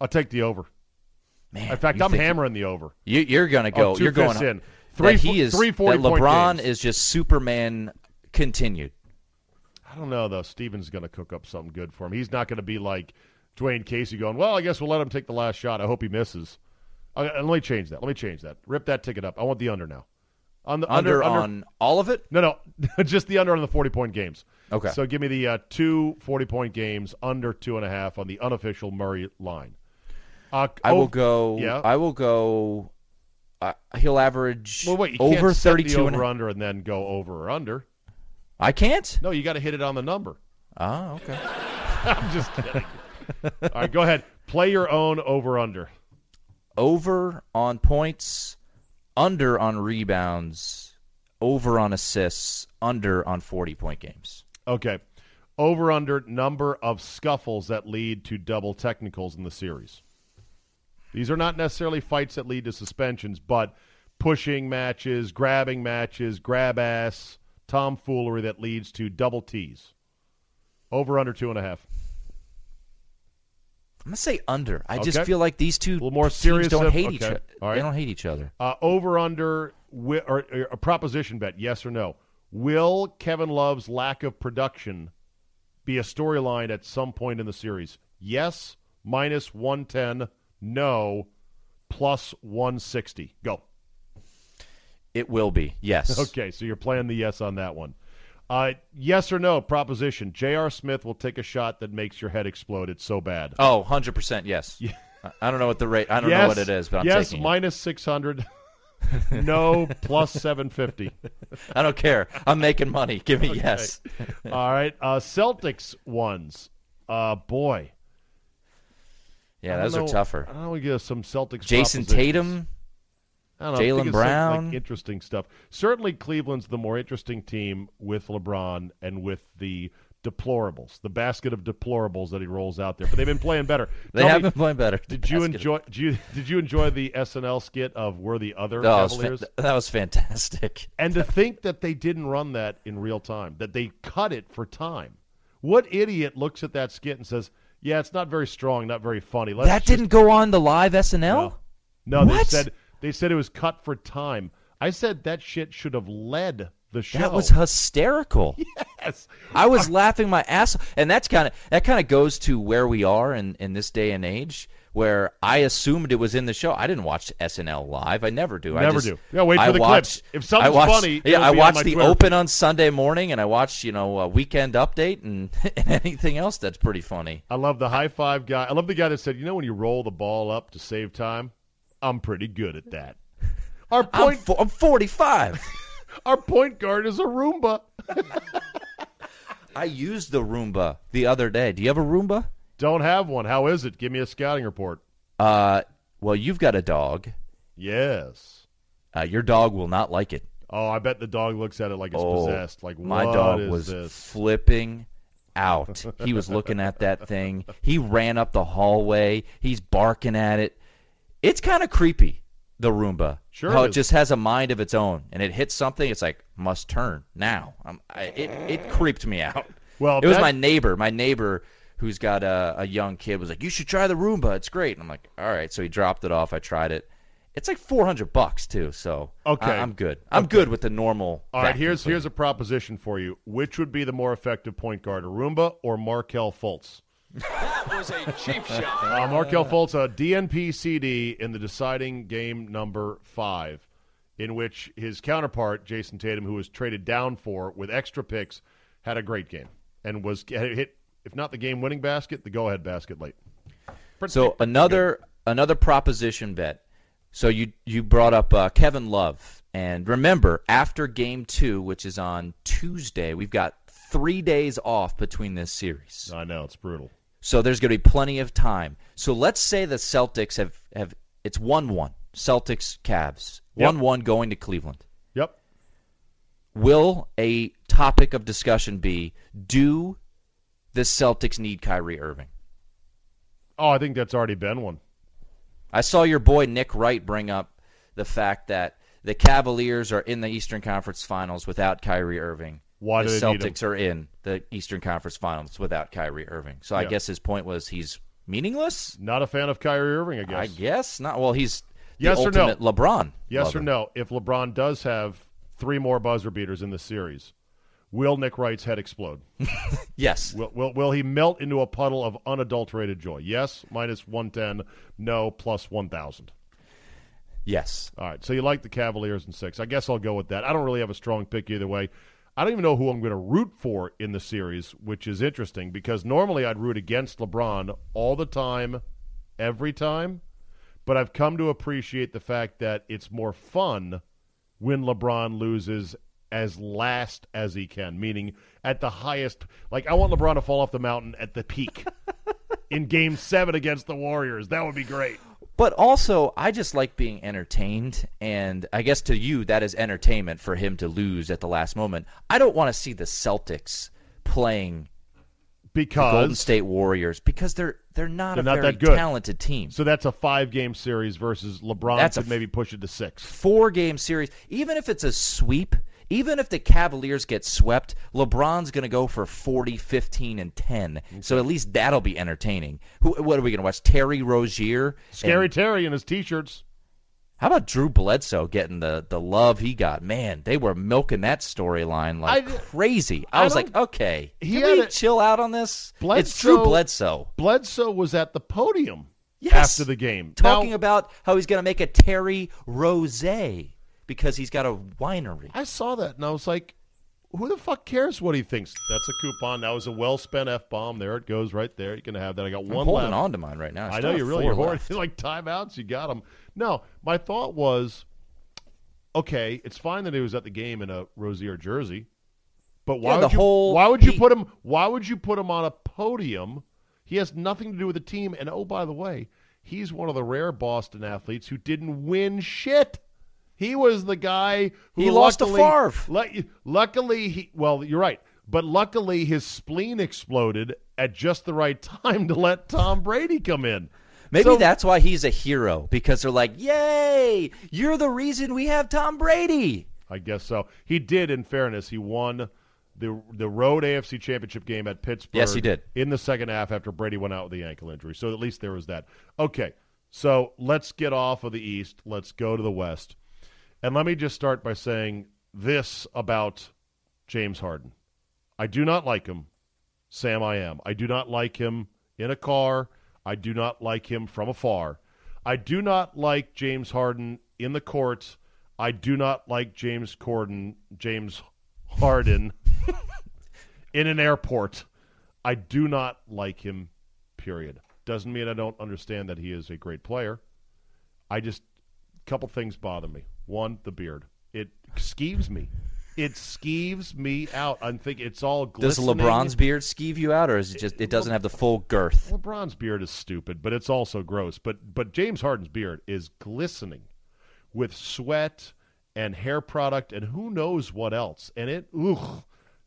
I'll take the over. Man, in fact, I'm hammering the over. You, are going to go. Oh, you're going in. Three, that he is three that LeBron is just Superman continued. I don't know though. Steven's going to cook up something good for him. He's not going to be like Dwane Casey going, "Well, I guess we'll let him take the last shot. I hope he misses." Uh, let me change that. Let me change that. Rip that ticket up. I want the under now. On the under, under on under, all of it? No, no, just the under on the forty point games. Okay. So give me the uh, two 40 point games under two and a half on the unofficial Murray line. Uh, I will go. Yeah. I will go uh, he'll average well, wait, you over can't 32 over and under and then go over or under. I can't? No, you got to hit it on the number. Oh, okay. I'm just kidding. All right, go ahead. Play your own over under. Over on points, under on rebounds, over on assists, under on 40 point games. Okay. Over under number of scuffles that lead to double technicals in the series. These are not necessarily fights that lead to suspensions, but pushing matches, grabbing matches, grab ass, tomfoolery that leads to double T's. Over under two and a half. I'm gonna say under. I okay. just feel like these two a more serious don't of, hate okay. each other. Right. They don't hate each other. Uh, over under or, or a proposition bet, yes or no. Will Kevin Love's lack of production be a storyline at some point in the series? Yes, minus one ten no, plus 160. Go. It will be, yes. Okay, so you're playing the yes on that one. Uh, yes or no, proposition. J.R. Smith will take a shot that makes your head explode. It's so bad. Oh, 100% yes. Yeah. I don't know what the rate, I don't yes, know what it is, but I'm yes, minus 600. no, plus 750. I don't care. I'm making money. Give me okay. yes. All right. Uh, Celtics ones. Uh, boy. Yeah, those know, are tougher. I don't know. We get some Celtics. Jayson Tatum. Jaylen Brown. Some, like, interesting stuff. Certainly, Cleveland's the more interesting team with LeBron and with the deplorables, the basket of deplorables that he rolls out there. But they've been playing better. they Tell have me, been playing better. Did you enjoy? Did you, did you enjoy the SNL skit of "We're the Other oh, Cavaliers"? Was, that was fantastic. and to think that they didn't run that in real time, that they cut it for time. What idiot looks at that skit and says, yeah, it's not very strong, not very funny. Let's that just... didn't go on the live SNL. No, no they said they said it was cut for time. I said that shit should have led the show. That was hysterical. Yes, I was laughing my ass, off. and that's kind of that kind of goes to where we are in in this day and age, where I assumed it was in the show. I didn't watch SNL live. I never do. I Never just, do. Yeah, wait for I the watched, clips. If something's I watched, funny, yeah, I be on watched my the Twitter Open on Sunday morning, and I watched you know a weekend update and, and anything else that's pretty funny. I love the high five guy. I love the guy that said, "You know, when you roll the ball up to save time, I'm pretty good at that." Our I'm, point, fo- I'm 45. our point guard is a Roomba. I used the Roomba the other day. Do you have a Roomba? Don't have one. How is it? Give me a scouting report. Uh, well, you've got a dog. Yes. Uh, your dog will not like it. Oh, I bet the dog looks at it like it's Oh, possessed. Like my dog is was this? flipping out. He was looking at that thing. He ran up the hallway. He's barking at it. It's kind of creepy. The Roomba. Sure How it just has a mind of its own, and it hits something. It's like must turn now. I, it it creeped me out. Well, it was that- my neighbor. My neighbor who's got a, a young kid was like, "You should try the Roomba. It's great." And I'm like, "All right." So he dropped it off. I tried it. It's like 400 bucks too. So Okay. I, am good. I'm good with the normal. All right, here's cleaner. here's a proposition for you. Which would be the more effective point guard, a Roomba or Markelle Fultz? That was a cheap shot. Uh, Markelle Fultz, a DNP CD in the deciding game number five, in which his counterpart Jayson Tatum, who was traded down for with extra picks, had a great game and was hit, if not the game-winning basket, the go-ahead basket late. Pretty- So pretty another another proposition bet. So you you brought up uh, Kevin Love, and remember after Game Two, which is on Tuesday, we've got three days off between this series. I know it's brutal. So there's going to be plenty of time. So let's say the Celtics have have it's one one Celtics Cavs Yep. one one going to Cleveland. Yep. Will a topic of discussion be do the Celtics need Kyrie Irving? Oh, I think that's already been one. I saw your boy Nick Wright bring up the fact that the Cavaliers are in the Eastern Conference Finals without Kyrie Irving. Why the do they need? Celtics are in the Eastern Conference Finals without Kyrie Irving. So I guess his point was he's meaningless. Not a fan of Kyrie Irving, I guess. I guess not. Well, he's the Yes or no? LeBron. Yes lover. or no? If LeBron does have three more buzzer beaters in the series, will Nick Wright's head explode? Yes. Will, will, will he melt into a puddle of unadulterated joy? Yes, minus 110. No, plus 1,000. Yes. All right, so you like the Cavaliers in six. I guess I'll go with that. I don't really have a strong pick either way. I don't even know who I'm going to root for in the series, which is interesting because normally I'd root against LeBron all the time, every time. But I've come to appreciate the fact that it's more fun when LeBron loses as last as he can, meaning at the highest. Like, I want LeBron to fall off the mountain at the peak in game seven against the Warriors. That would be great. But also, I just like being entertained, and I guess to you that is entertainment for him to lose at the last moment. I don't want to see the Celtics playing Because Golden State Warriors because they're they're not They're a not very talented team. So that's a five game series versus LeBron That's could maybe push it to six. Four game series, even if it's a sweep, even if the Cavaliers get swept, LeBron's going to go for 40, 15 and 10. So at least that'll be entertaining. Who what are we going to watch Terry Rozier? Scary And Terry in his t shirts. how about Drew Bledsoe getting the the love he got? Man, they were milking that storyline like I- crazy. I, I was like, okay, He can we a- chill out on this? it's Drew Bledsoe- Bledsoe. Bledsoe was at the podium Yes. after the game. talking Now, about how he's going to make a Terry Rose because he's got a winery. I saw that and I was like, who the fuck cares what he thinks? That's a coupon. That was a well spent F bomb. There it goes right there. You can have that. I got I'm one holding left. on to mine right now. I still know you're really you're hoarding. like timeouts. You got them. No, my thought was, okay, it's fine that he was at the game in a Rozier jersey, but why Yeah, the would you, whole- why would you put him? Why would you put him on a podium? He has nothing to do with the team. And oh, by the way, he's one of the rare Boston athletes who didn't win shit. He was the guy who He lost to Favre. lu- luckily, he well, you're right, but luckily his spleen exploded at just the right time to let Tom Brady come in. Maybe So- that's why he's a hero because they're like, "Yay! You're the reason we have Tom Brady." I guess so. He did, in fairness, he won the the road AFC Championship game at Pittsburgh. Yes, he did. in the second half after Brady went out with the ankle injury. So at least there was that. Okay, so let's get off of the East. Let's go to the West, and let me just start by saying this about James Harden. I do not like him. Sam, I am. I do not like him in a car. I do not like him from afar. I do not like James Harden in the court. I do not like James Corden, James Harden in an airport. I do not like him, period. Doesn't mean I don't understand that he is a great player. I just, a couple things bother me. One, the beard. It skeeves me. It skeeves me out. I'm thinking it's all Does. LeBron's beard skeeve you out, or is it just it doesn't have the full girth? LeBron's beard is stupid, but it's also gross. But but James Harden's beard is glistening with sweat and hair product and who knows what else. And it ugh,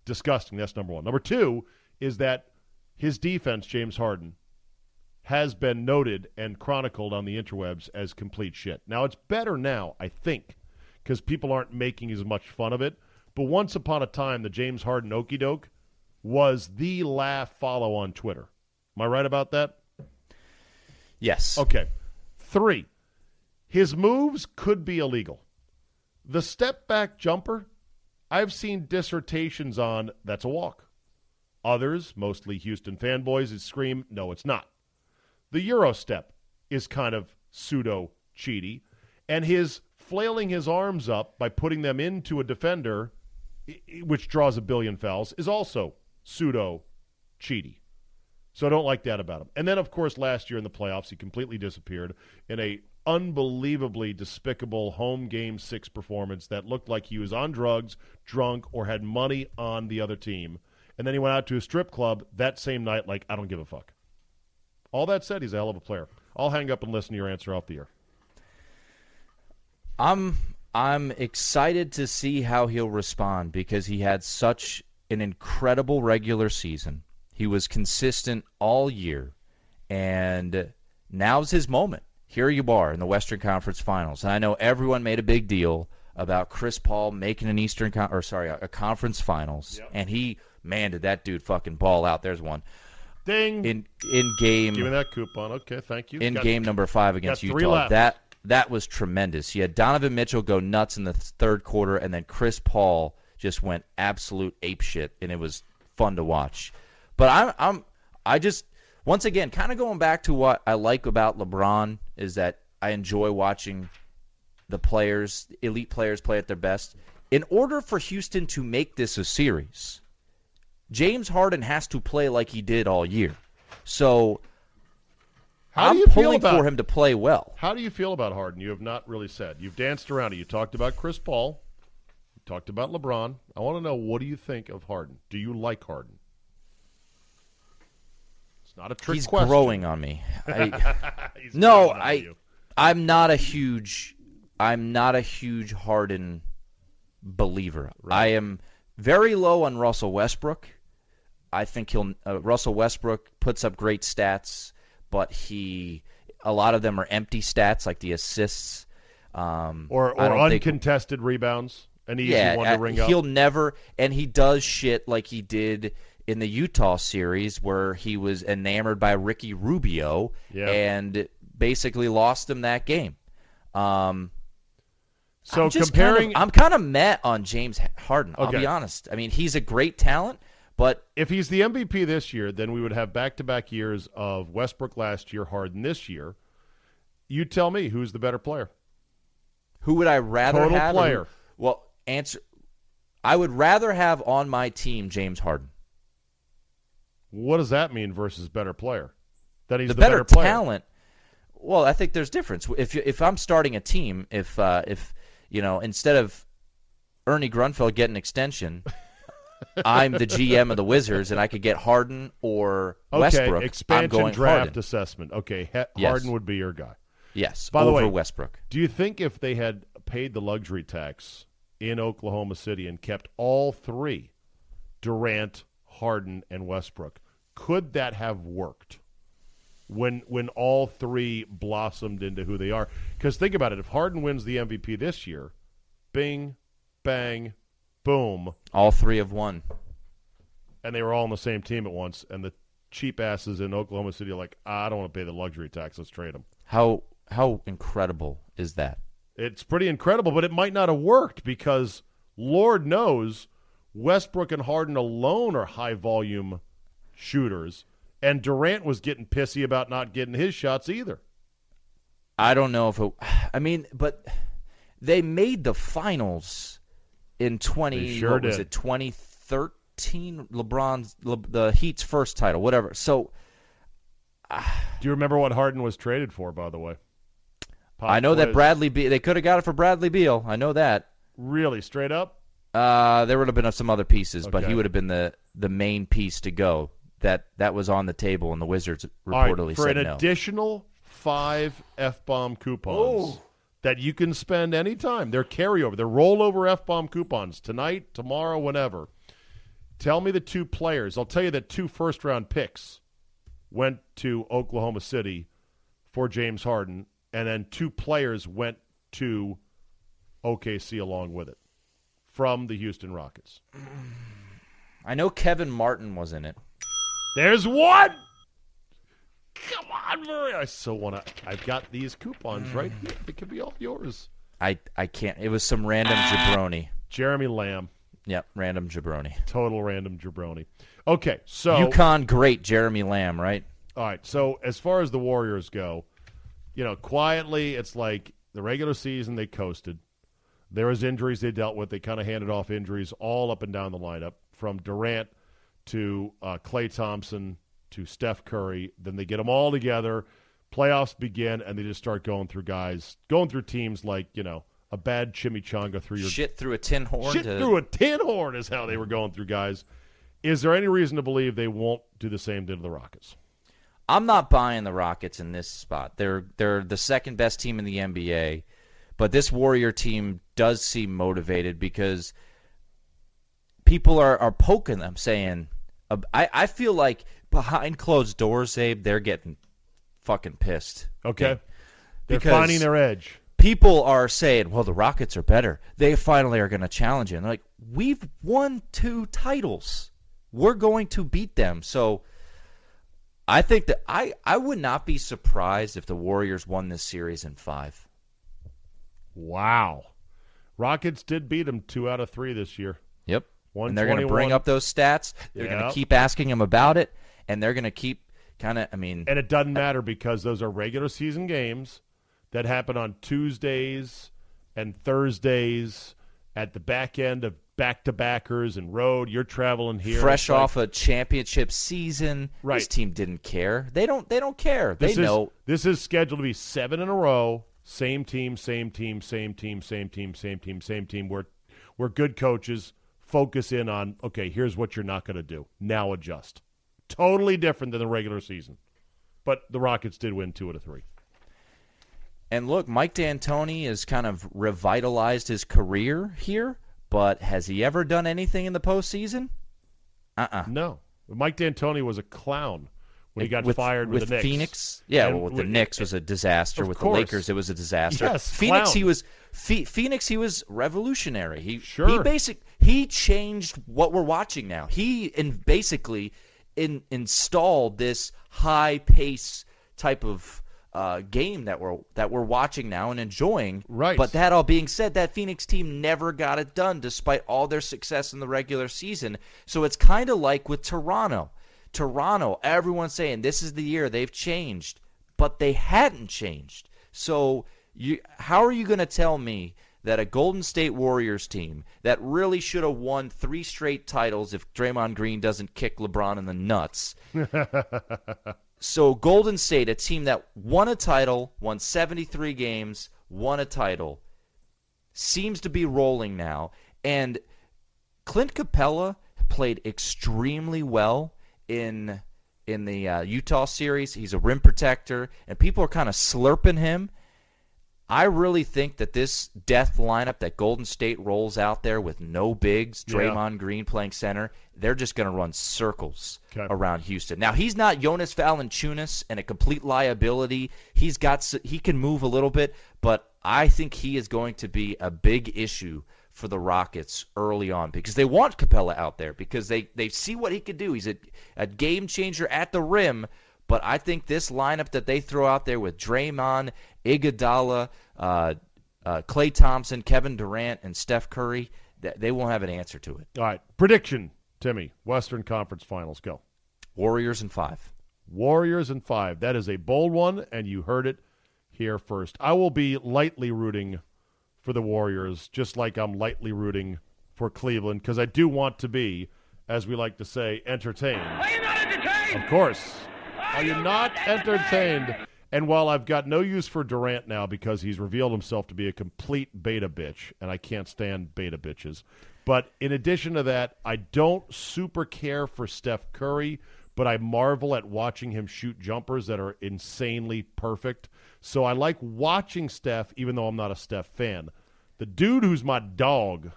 disgusting. That's number one. Number two is that his defense, James Harden, has been noted and chronicled on the interwebs as complete shit. Now it's better now, I think, because people aren't making as much fun of it. But once upon a time, the James Harden okey doke was the laugh follow on Twitter. Am I right about that? Yes. Okay. Three, his moves could be illegal. The step back jumper, I've seen dissertations on that's a walk. Others, mostly Houston fanboys, scream, no, it's not. The Euro step is kind of pseudo cheaty, and his flailing his arms up by putting them into a defender, which draws a billion fouls, is also pseudo cheaty. So I don't like that about him. And then, of course, last year in the playoffs, he completely disappeared in a unbelievably despicable home game six performance that looked like he was on drugs, drunk, or had money on the other team. And then he went out to a strip club that same night, like I don't give a fuck. All that said, he's a hell of a player. I'll hang up and listen to your answer off the air. I'm I'm excited to see how he'll respond because he had such an incredible regular season. He was consistent all year, and now's his moment. Here you are in the Western Conference Finals, and I know everyone made a big deal about Chris Paul making an Eastern Con- or sorry a, a conference Finals, and he man did that dude fucking ball out. There's one Ding. in in game Give me that coupon. Okay, thank you. in Got- game number five against got Utah. left. That that was tremendous. You had Donovan Mitchell go nuts in the third quarter, and then Chris Paul just went absolute ape shit, and it was fun to watch. But I'm I'm I just once again kind of going back to what I like about LeBron is that I enjoy watching the players, elite players, play at their best. In order for Houston to make this a series, James Harden has to play like he did all year. So How I'm do you feel pulling about for him to play well. How do you feel about Harden? You have not really said. You've danced around it. You talked about Chris Paul. You talked about LeBron. I want to know what do you think of Harden? Do you like Harden? It's not a trick He's question. growing on me. I, no, I. I'm not a huge I'm not a huge Harden believer. I am very low on Russell Westbrook. I think he'll uh, Russell Westbrook puts up great stats, but he a lot of them are empty stats like the assists. Um, or or don't think- uncontested rebounds. An easy yeah, one to uh, ring up. he'll never, and he does shit like he did in the Utah series where he was enamored by Ricky Rubio Yeah. and basically lost him that game. Um, So I'm comparing, kind of, I'm kind of met on James Harden. I'll be honest. I mean, he's a great talent, but if he's the MVP this year, then we would have back-to-back years of Westbrook last year, Harden this year. You tell me who's the better player. who would I rather Total have? or who- player. well, answer. I would rather have on my team James Harden. What does that mean versus better player? That he's the, the, better, player. talent. Well, I think there's difference. If if I'm starting a team, if uh, if you know instead of Ernie Grunfeld getting extension, I'm the GM of the Wizards, and I could get Harden or Okay, Westbrook. I'm expansion going draft Harden. assessment. Okay, he- Yes. Harden would be your guy. Yes, By the way- Westbrook. Do you think if they had paid the luxury tax in Oklahoma City and kept all three, Durant, Harden, and Westbrook, could that have worked? When when all three blossomed into who they are, because think about it: if Harden wins the MVP this year, Bing, bang, boom, All three have won. and they were all on the same team at once, and the cheap asses in Oklahoma City are like, "Ah, I don't want to pay the luxury tax. Let's trade them. How how incredible is that? It's pretty incredible, but it might not have worked because Lord knows Westbrook and Harden alone are high volume shooters, And Durant was getting pissy about not getting his shots either. I don't know if it. I mean, but they made the finals in twenty. Sure what was it? Twenty thirteen. LeBron's Le, the Heat's first title, whatever. So Do you remember what Harden was traded for? By the way, Pop I know that. Bradley. Be- they could have got it for Bradley Beal. I know that. really straight up. Uh, there would have been some other pieces, but he would have been the the main piece to go. That that was on the table, and the Wizards All right, reportedly for said an no. additional five f bomb coupons that you can spend anytime. They're carryover. They're rollover f bomb coupons tonight, tomorrow, whenever. Tell me the two players. I'll tell you that two first round picks went to Oklahoma City for James Harden, and then two players went to OKC along with it from the Houston Rockets. I know Kevin Martin was in it. There's one. Come on, Murray. I so want to. I've got these coupons right here. They could be all yours. I I can't. It was some random jabroni. Jeremy Lamb, Yep, random jabroni. total random jabroni. Okay, so UConn great Jeremy Lamb, right? all right. So as far as the Warriors go, you know, quietly, it's like the regular season they coasted. There was injuries they dealt with. They kind of handed off injuries all up and down the lineup, from Durant to uh, Klay Thompson to Steph Curry. Then they get them all together. Playoffs begin, and they just start going through guys, going through teams like you know a bad chimichanga through your Shit through a tin horn. shit to, through a tin horn is how they were going through guys. Is there any reason to believe they won't do the same to the Rockets? I'm not buying the Rockets in this spot. They're they're the second best team in the NBA, but this Warrior team does seem motivated because people are, are poking them, saying, uh, I, I feel like behind closed doors, Abe, they're getting fucking pissed. Okay, they're Because- finding their edge. people are saying, "Well, the Rockets are better. They finally are going to challenge you." And they're like, "We've won two titles. We're going to beat them." So, I think that I I would not be surprised if the Warriors won this series in five. Wow, Rockets did beat them two out of three this year. Yep. And they're going to bring up those stats. They're going to keep asking him about it, and they're going to keep kind of. I mean, And it doesn't matter because those are regular season games that happen on Tuesdays and Thursdays at the back end of back to backers and road. You're traveling here. fresh like- off a championship season, Right. this team didn't care. They don't. They don't care. They This know. is this is scheduled to be seven in a row. Same team, same team, same team, same team, same team, same team. We're we're good coaches focus in on okay, here's what you're not going to do. Now adjust. Totally different than the regular season. But the Rockets did win two out of three. And look, Mike D'Antoni has kind of revitalized his career here, but has he ever done anything in the postseason? Uh-uh. No, Mike D'Antoni was a clown when he got with, fired with, the Knicks. Phoenix. Yeah, And well, with the with- Knicks was a disaster. With course. the Lakers, it was a disaster. Yes, Phoenix, clown. he was Phoenix. He was revolutionary. He Sure. he basic he changed what we're watching now. He and basically in, installed this high pace type of uh, game that we're that we're watching now and enjoying. Right. But that all being said, that Phoenix team never got it done despite all their success in the regular season. So it's kind of like with Toronto. Toronto, everyone's saying this is the year they've changed, but they hadn't changed. So you, how are you going to tell me that a Golden State Warriors team that really should have won three straight titles if Draymond Green doesn't kick LeBron in the nuts? so Golden State, a team that won a title, won 73 games, won a title, seems to be rolling now. And Clint Capela played extremely well in in the uh, Utah series. He's a rim protector, and people are kind of slurping him. I really think that this death lineup that Golden State rolls out there with no bigs, Yeah. Draymond Green playing center, they're just going to run circles Okay. around Houston. Now he's not Jonas Valanciunas and a complete liability. He's got he can move a little bit, but I think he is going to be a big issue for the Rockets early on because they want Capela out there because they, they see what he could do. He's a, a game changer at the rim. But I think this lineup that they throw out there with Draymond, Iguodala, uh, uh, Klay Thompson, Kevin Durant, and Steph Curry, th- they won't have an answer to it. All right, prediction, Timmy. Western Conference Finals, go. Warriors in five. Warriors in five. That is a bold one, and you heard it here first. I will be lightly rooting for the Warriors, just like I'm lightly rooting for Cleveland, because I do want to be, as we like to say, entertained. Are you not entertained? Of course. Are you not entertained? And while I've got no use for Durant now because he's revealed himself to be a complete beta bitch, and I can't stand beta bitches. But in addition to that, I don't super care for Steph Curry, but I marvel at watching him shoot jumpers that are insanely perfect. So I like watching Steph, even though I'm not a Steph fan. The dude who's my dog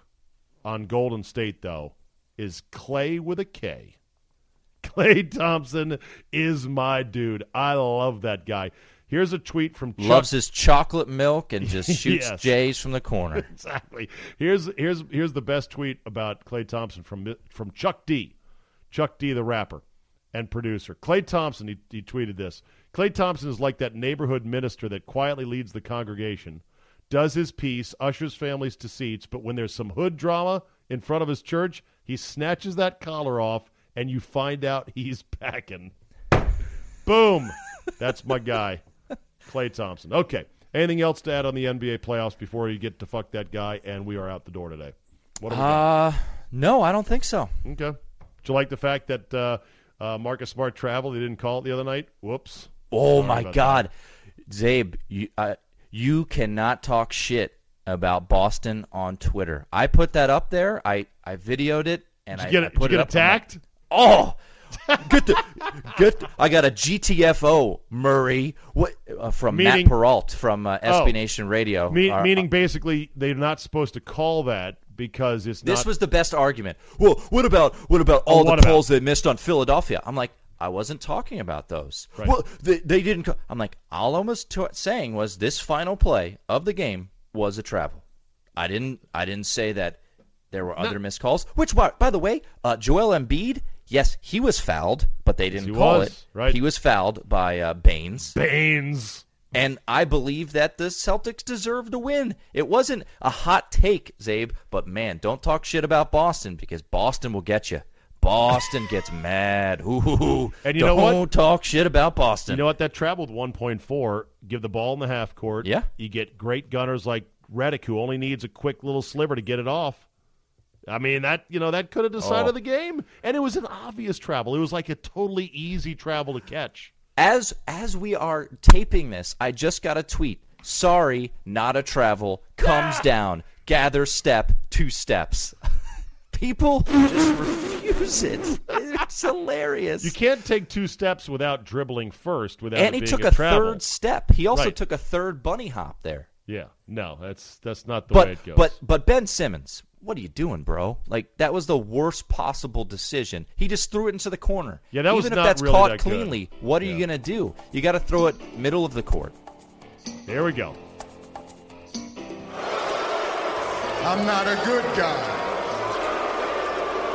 on Golden State, though, is Klay with a K. Klay Thompson is my dude. I love that guy. Here's a tweet from Chuck. Loves his chocolate milk and just shoots Yes. Jays from the corner. exactly. Here's here's here's the best tweet about Klay Thompson from from Chuck D. Chuck D, the rapper and producer. Klay Thompson, he, he tweeted this. Klay Thompson is like that neighborhood minister that quietly leads the congregation, does his piece, ushers families to seats, but when there's some hood drama in front of his church, he snatches that collar off and you find out he's packing. Boom. That's my guy, Klay Thompson. Okay. Anything else to add on the NBA playoffs before you get to fuck that guy and we are out the door today? What do we got? Uh, no, I don't think so. Okay. Do you like the fact that uh, uh, Marcus Smart travel. He didn't call it the other night. Whoops. Oh Sorry my God, Czabe, you uh, you cannot talk shit about Boston on Twitter. I put that up there. I I videoed it and Did I, get, I did you put get it up. Attacked? Oh, get the get. I got a GTFO Murray what uh, from Meaning- Matt Peralt from uh, SB Oh. Nation Radio. Me- meaning basically they're not supposed to call that because it's This not. was the best argument. Well, what about what about all the what about? calls they missed on Philadelphia? I'm like, I wasn't talking about those. Right. Well, they, they didn't. Call. I'm like, all I was t- saying was this final play of the game was a travel. I didn't. I didn't say that there were other missed calls. Which, by, by the way, uh, Joel Embiid, yes, he was fouled, but they didn't call was, it. right. He was fouled by uh, Baynes. Baynes. And I believe that the Celtics deserve to win. It wasn't a hot take, Czabe, but man, don't talk shit about Boston because Boston will get you. Boston gets mad. Ooh, And you know what? don't know what? talk shit about Boston. You know what? That traveled 1.4. Give the ball in the half court. Yeah. You get great gunners like Redick, who only needs a quick little sliver to get it off. I mean that you know that could have decided Oh. the game, and it was an obvious travel. It was like a totally easy travel to catch. As as we are taping this, I just got a tweet. Sorry, not a travel. Comes down. Gather step. Two steps. People just refuse it. It's hilarious. You can't take two steps without dribbling first. Without and it he being took a, a third step. He also Right. took a third bunny hop there. Yeah, no, that's that's not the way it goes. but but Ben Simmons, what are you doing, bro? Like that was the worst possible decision. He just threw it into the corner. Yeah, that was Even not if that's really caught that good. cleanly, what are you gonna do? You got to throw it middle of the court. there we go. I'm not a good guy.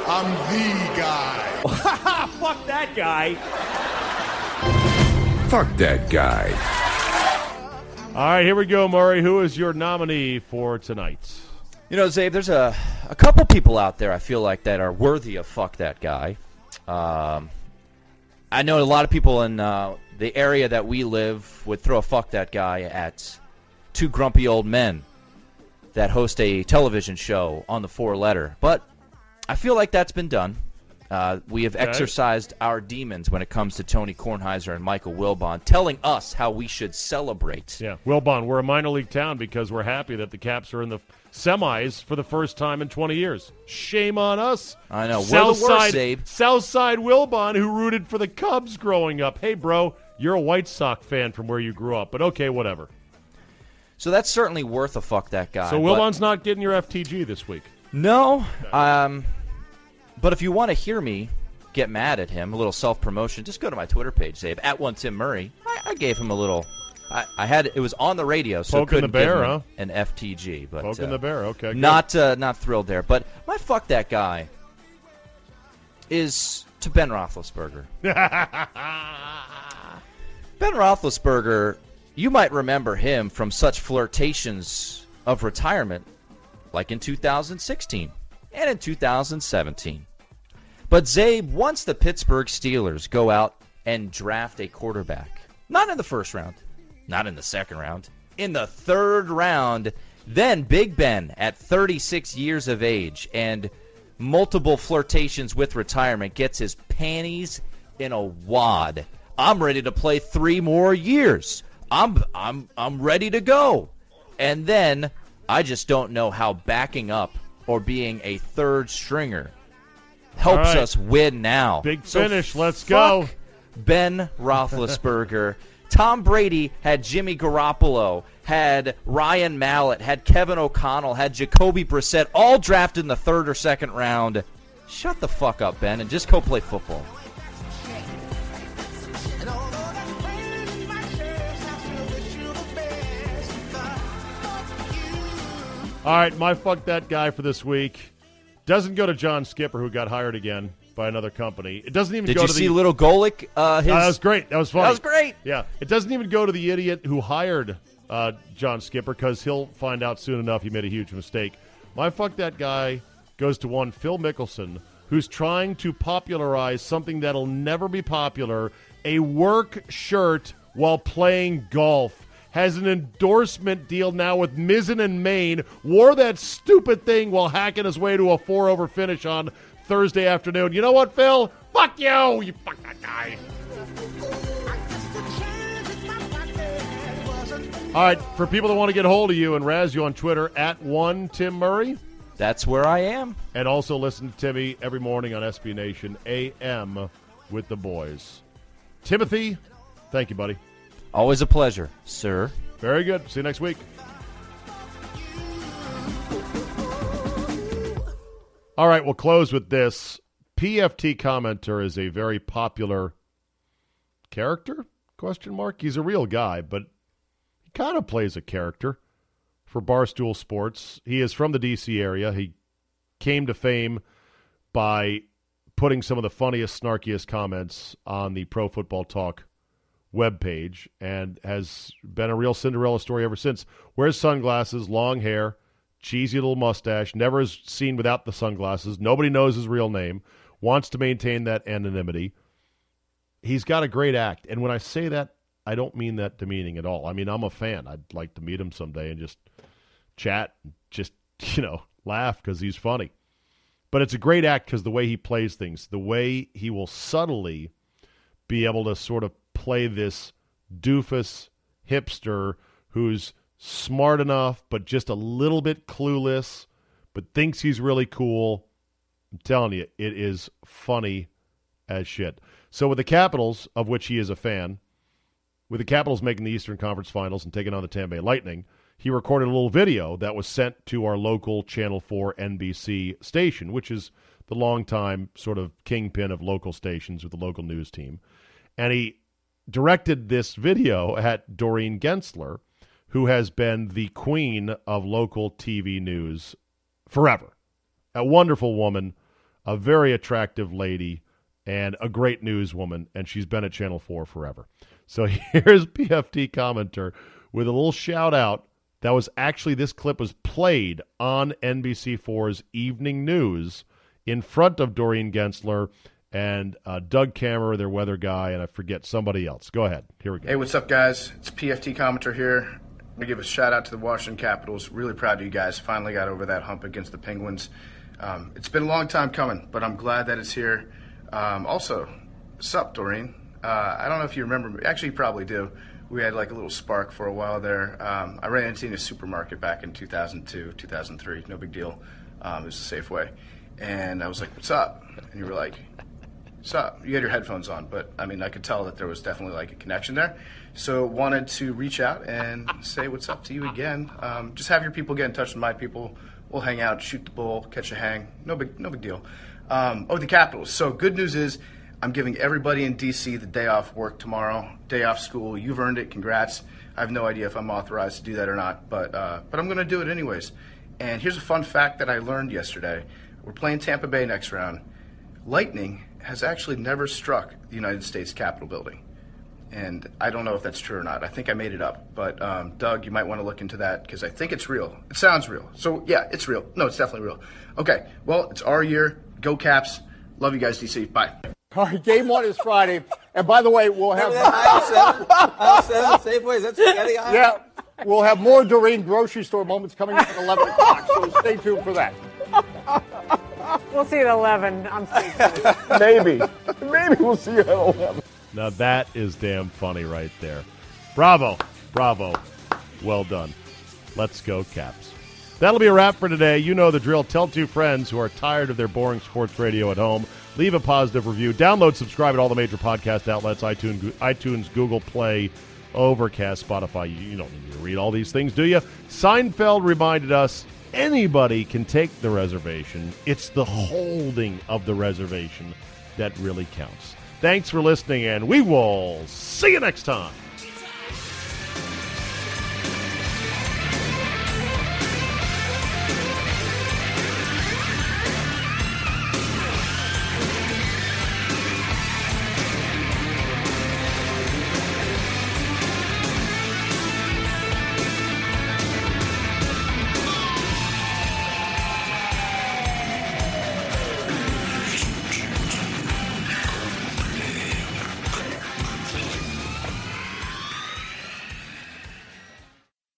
I'm the guy. Fuck that guy. Fuck that guy. All right, here we go, Murray. Who is your nominee for tonight? You know, Czabe, there's a a couple people out there I feel like that are worthy of fuck that guy. Um, I know a lot of people in uh, the area that we live would throw a fuck that guy at two grumpy old men that host a television show on the four letter. But I feel like that's been done. Uh, we have exercised our demons when it comes to Tony Kornheiser and Michael Wilbon, telling us how we should celebrate. Yeah, Wilbon, we're a minor league town because we're happy that the Caps are in the semis for the first time in 20 years. Shame on us. I know. We're the worst, Southside, Southside Wilbon, who rooted for the Cubs growing up. Hey, bro, you're a White Sox fan from where you grew up, but okay, whatever. So that's certainly worth a fuck that guy. So but- Wilbon's not getting your FTG this week. No. Um, but if you want to hear me get mad at him, a little self promotion, just go to my Twitter page, Dave, at one Tim Murray. I, I gave him a little. I, I had it was on the radio, so Poking the couldn't give bear, him huh? an FTG. But Poking uh, the bear. Okay, good. not uh, not thrilled there. But my fuck that guy is to Ben Roethlisberger. Ben Roethlisberger, you might remember him from such flirtations of retirement, like in 2016 and in 2017. But Czabe, once the Pittsburgh Steelers go out and draft a quarterback. Not in the first round, not in the second round, in the third round. Then Big Ben at 36 years of age and multiple flirtations with retirement gets his panties in a wad. I'm ready to play 3 more years. I'm I'm I'm ready to go. And then I just don't know how backing up or being a third stringer helps right. us win now. Big So finish. Let's go. Ben Roethlisberger. Tom Brady had Jimmy Garoppolo, had Ryan Mallett, had Kevin O'Connell, had Jacoby Brissett, all drafted in the third or second round. Shut the fuck up, Ben, and just go play football. All right, my fuck that guy for this week doesn't go to John Skipper, who got hired again by another company. It doesn't even Did go you to see the. little Golick? Uh, his, Uh, that was great. That was fun. That was great. Yeah, it doesn't even go to the idiot who hired uh, John Skipper because he'll find out soon enough he made a huge mistake. My fuck that guy goes to one Phil Mickelson, who's trying to popularize something that'll never be popular: a work shirt while playing golf. Has an endorsement deal now with Mizzen and Main. Wore that stupid thing while hacking his way to a four over finish on Thursday afternoon. You know what, Phil? Fuck you! You fuck that guy. All right, for people that want to get a hold of you and razz you on Twitter, at one Tim Murray, That's where I am. and also listen to Timmy every morning on SB Nation AM with the boys. Timothy, thank you, buddy. Always a pleasure, sir. Very good. See you next week. All right, we'll close with this. PFT commenter is a very popular character? Question mark. He's a real guy, but he kind of plays a character for Barstool Sports. He is from the DC area. He came to fame by putting some of the funniest, snarkiest comments on the Pro Football Talk webpage and has been a real Cinderella story ever since. Wears sunglasses, long hair, cheesy little mustache, never is seen without the sunglasses. Nobody knows his real name, wants to maintain that anonymity. He's got a great act. And when I say that, I don't mean that demeaning at all. I mean, I'm a fan. I'd like to meet him someday and just chat, just, you know, laugh because he's funny. But it's a great act because the way he plays things, the way he will subtly be able to sort of play this doofus hipster who's smart enough but just a little bit clueless but thinks he's really cool. I'm telling you, it is funny as shit. So with the Capitals, of which he is a fan, with the Capitals making the Eastern Conference Finals and taking on the Tampa Bay Lightning, he recorded a little video that was sent to our local Channel 4 NBC station, which is the longtime sort of kingpin of local stations with the local news team. And he directed this video at Doreen Gentzler, who has been the queen of local TV news forever. A wonderful woman, a very attractive lady, and a great newswoman, and she's been at Channel 4 forever. So here's PFT commenter with a little shout out. That was actually, this clip was played on NBC4's Evening News in front of Doreen Gentzler and uh, Doug Kammerer, their weather guy, and I forget somebody else. Go ahead. Here we go. Hey, what's up, guys? It's PFT commenter here. I'm gonna give a shout out to the Washington Capitals. Really proud of you guys. Finally got over that hump against the Penguins. Um, it's been a long time coming, but I'm glad that it's here. Um, also, sup, Doreen? Uh, I don't know if you remember me. Actually, you probably do. We had like a little spark for a while there. Um, I ran into you in a supermarket back in 2002, 2003. No big deal. Um, it was a Safeway. And I was like, what's up? And you were like, so you had your headphones on, but I mean, I could tell that there was definitely like a connection there. So wanted to reach out and say what's up to you again. Um, just have your people get in touch with my people. We'll hang out, shoot the bull, catch a hang. No big, no big deal. Um, oh, the Capitals. So good news is, I'm giving everybody in DC the day off work tomorrow, day off school. You've earned it. Congrats. I have no idea if I'm authorized to do that or not, but uh, but I'm going to do it anyways. And here's a fun fact that I learned yesterday. We're playing Tampa Bay next round. Lightning has actually never struck the United States Capitol building. And I don't know if that's true or not. I think I made it up. But um, Doug, you might want to look into that because I think it's real. It sounds real. So yeah, it's real. No, it's definitely real. Okay, well, it's our year. Go Caps. Love you guys, DC. Bye. All right, game one is Friday. And by the way, we'll have. Aisle 7, Aisle 7, Safeways, that's spaghetti aisle. Yeah, we'll have more Doreen grocery store moments coming up at 11 o'clock, so stay tuned for that. We'll see you at 11. I'm. Maybe. Maybe we'll see you at 11. Now that is damn funny right there. Bravo. Bravo. Well done. Let's go, Caps. That'll be a wrap for today. You know the drill. Tell two friends who are tired of their boring sports radio at home. Leave a positive review. Download, subscribe at all the major podcast outlets iTunes, iTunes Google Play, Overcast, Spotify. You, you don't need to read all these things, do you? Seinfeld reminded us anybody can take the reservation. It's the holding of the reservation that really counts. Thanks for listening, and we will see you next time.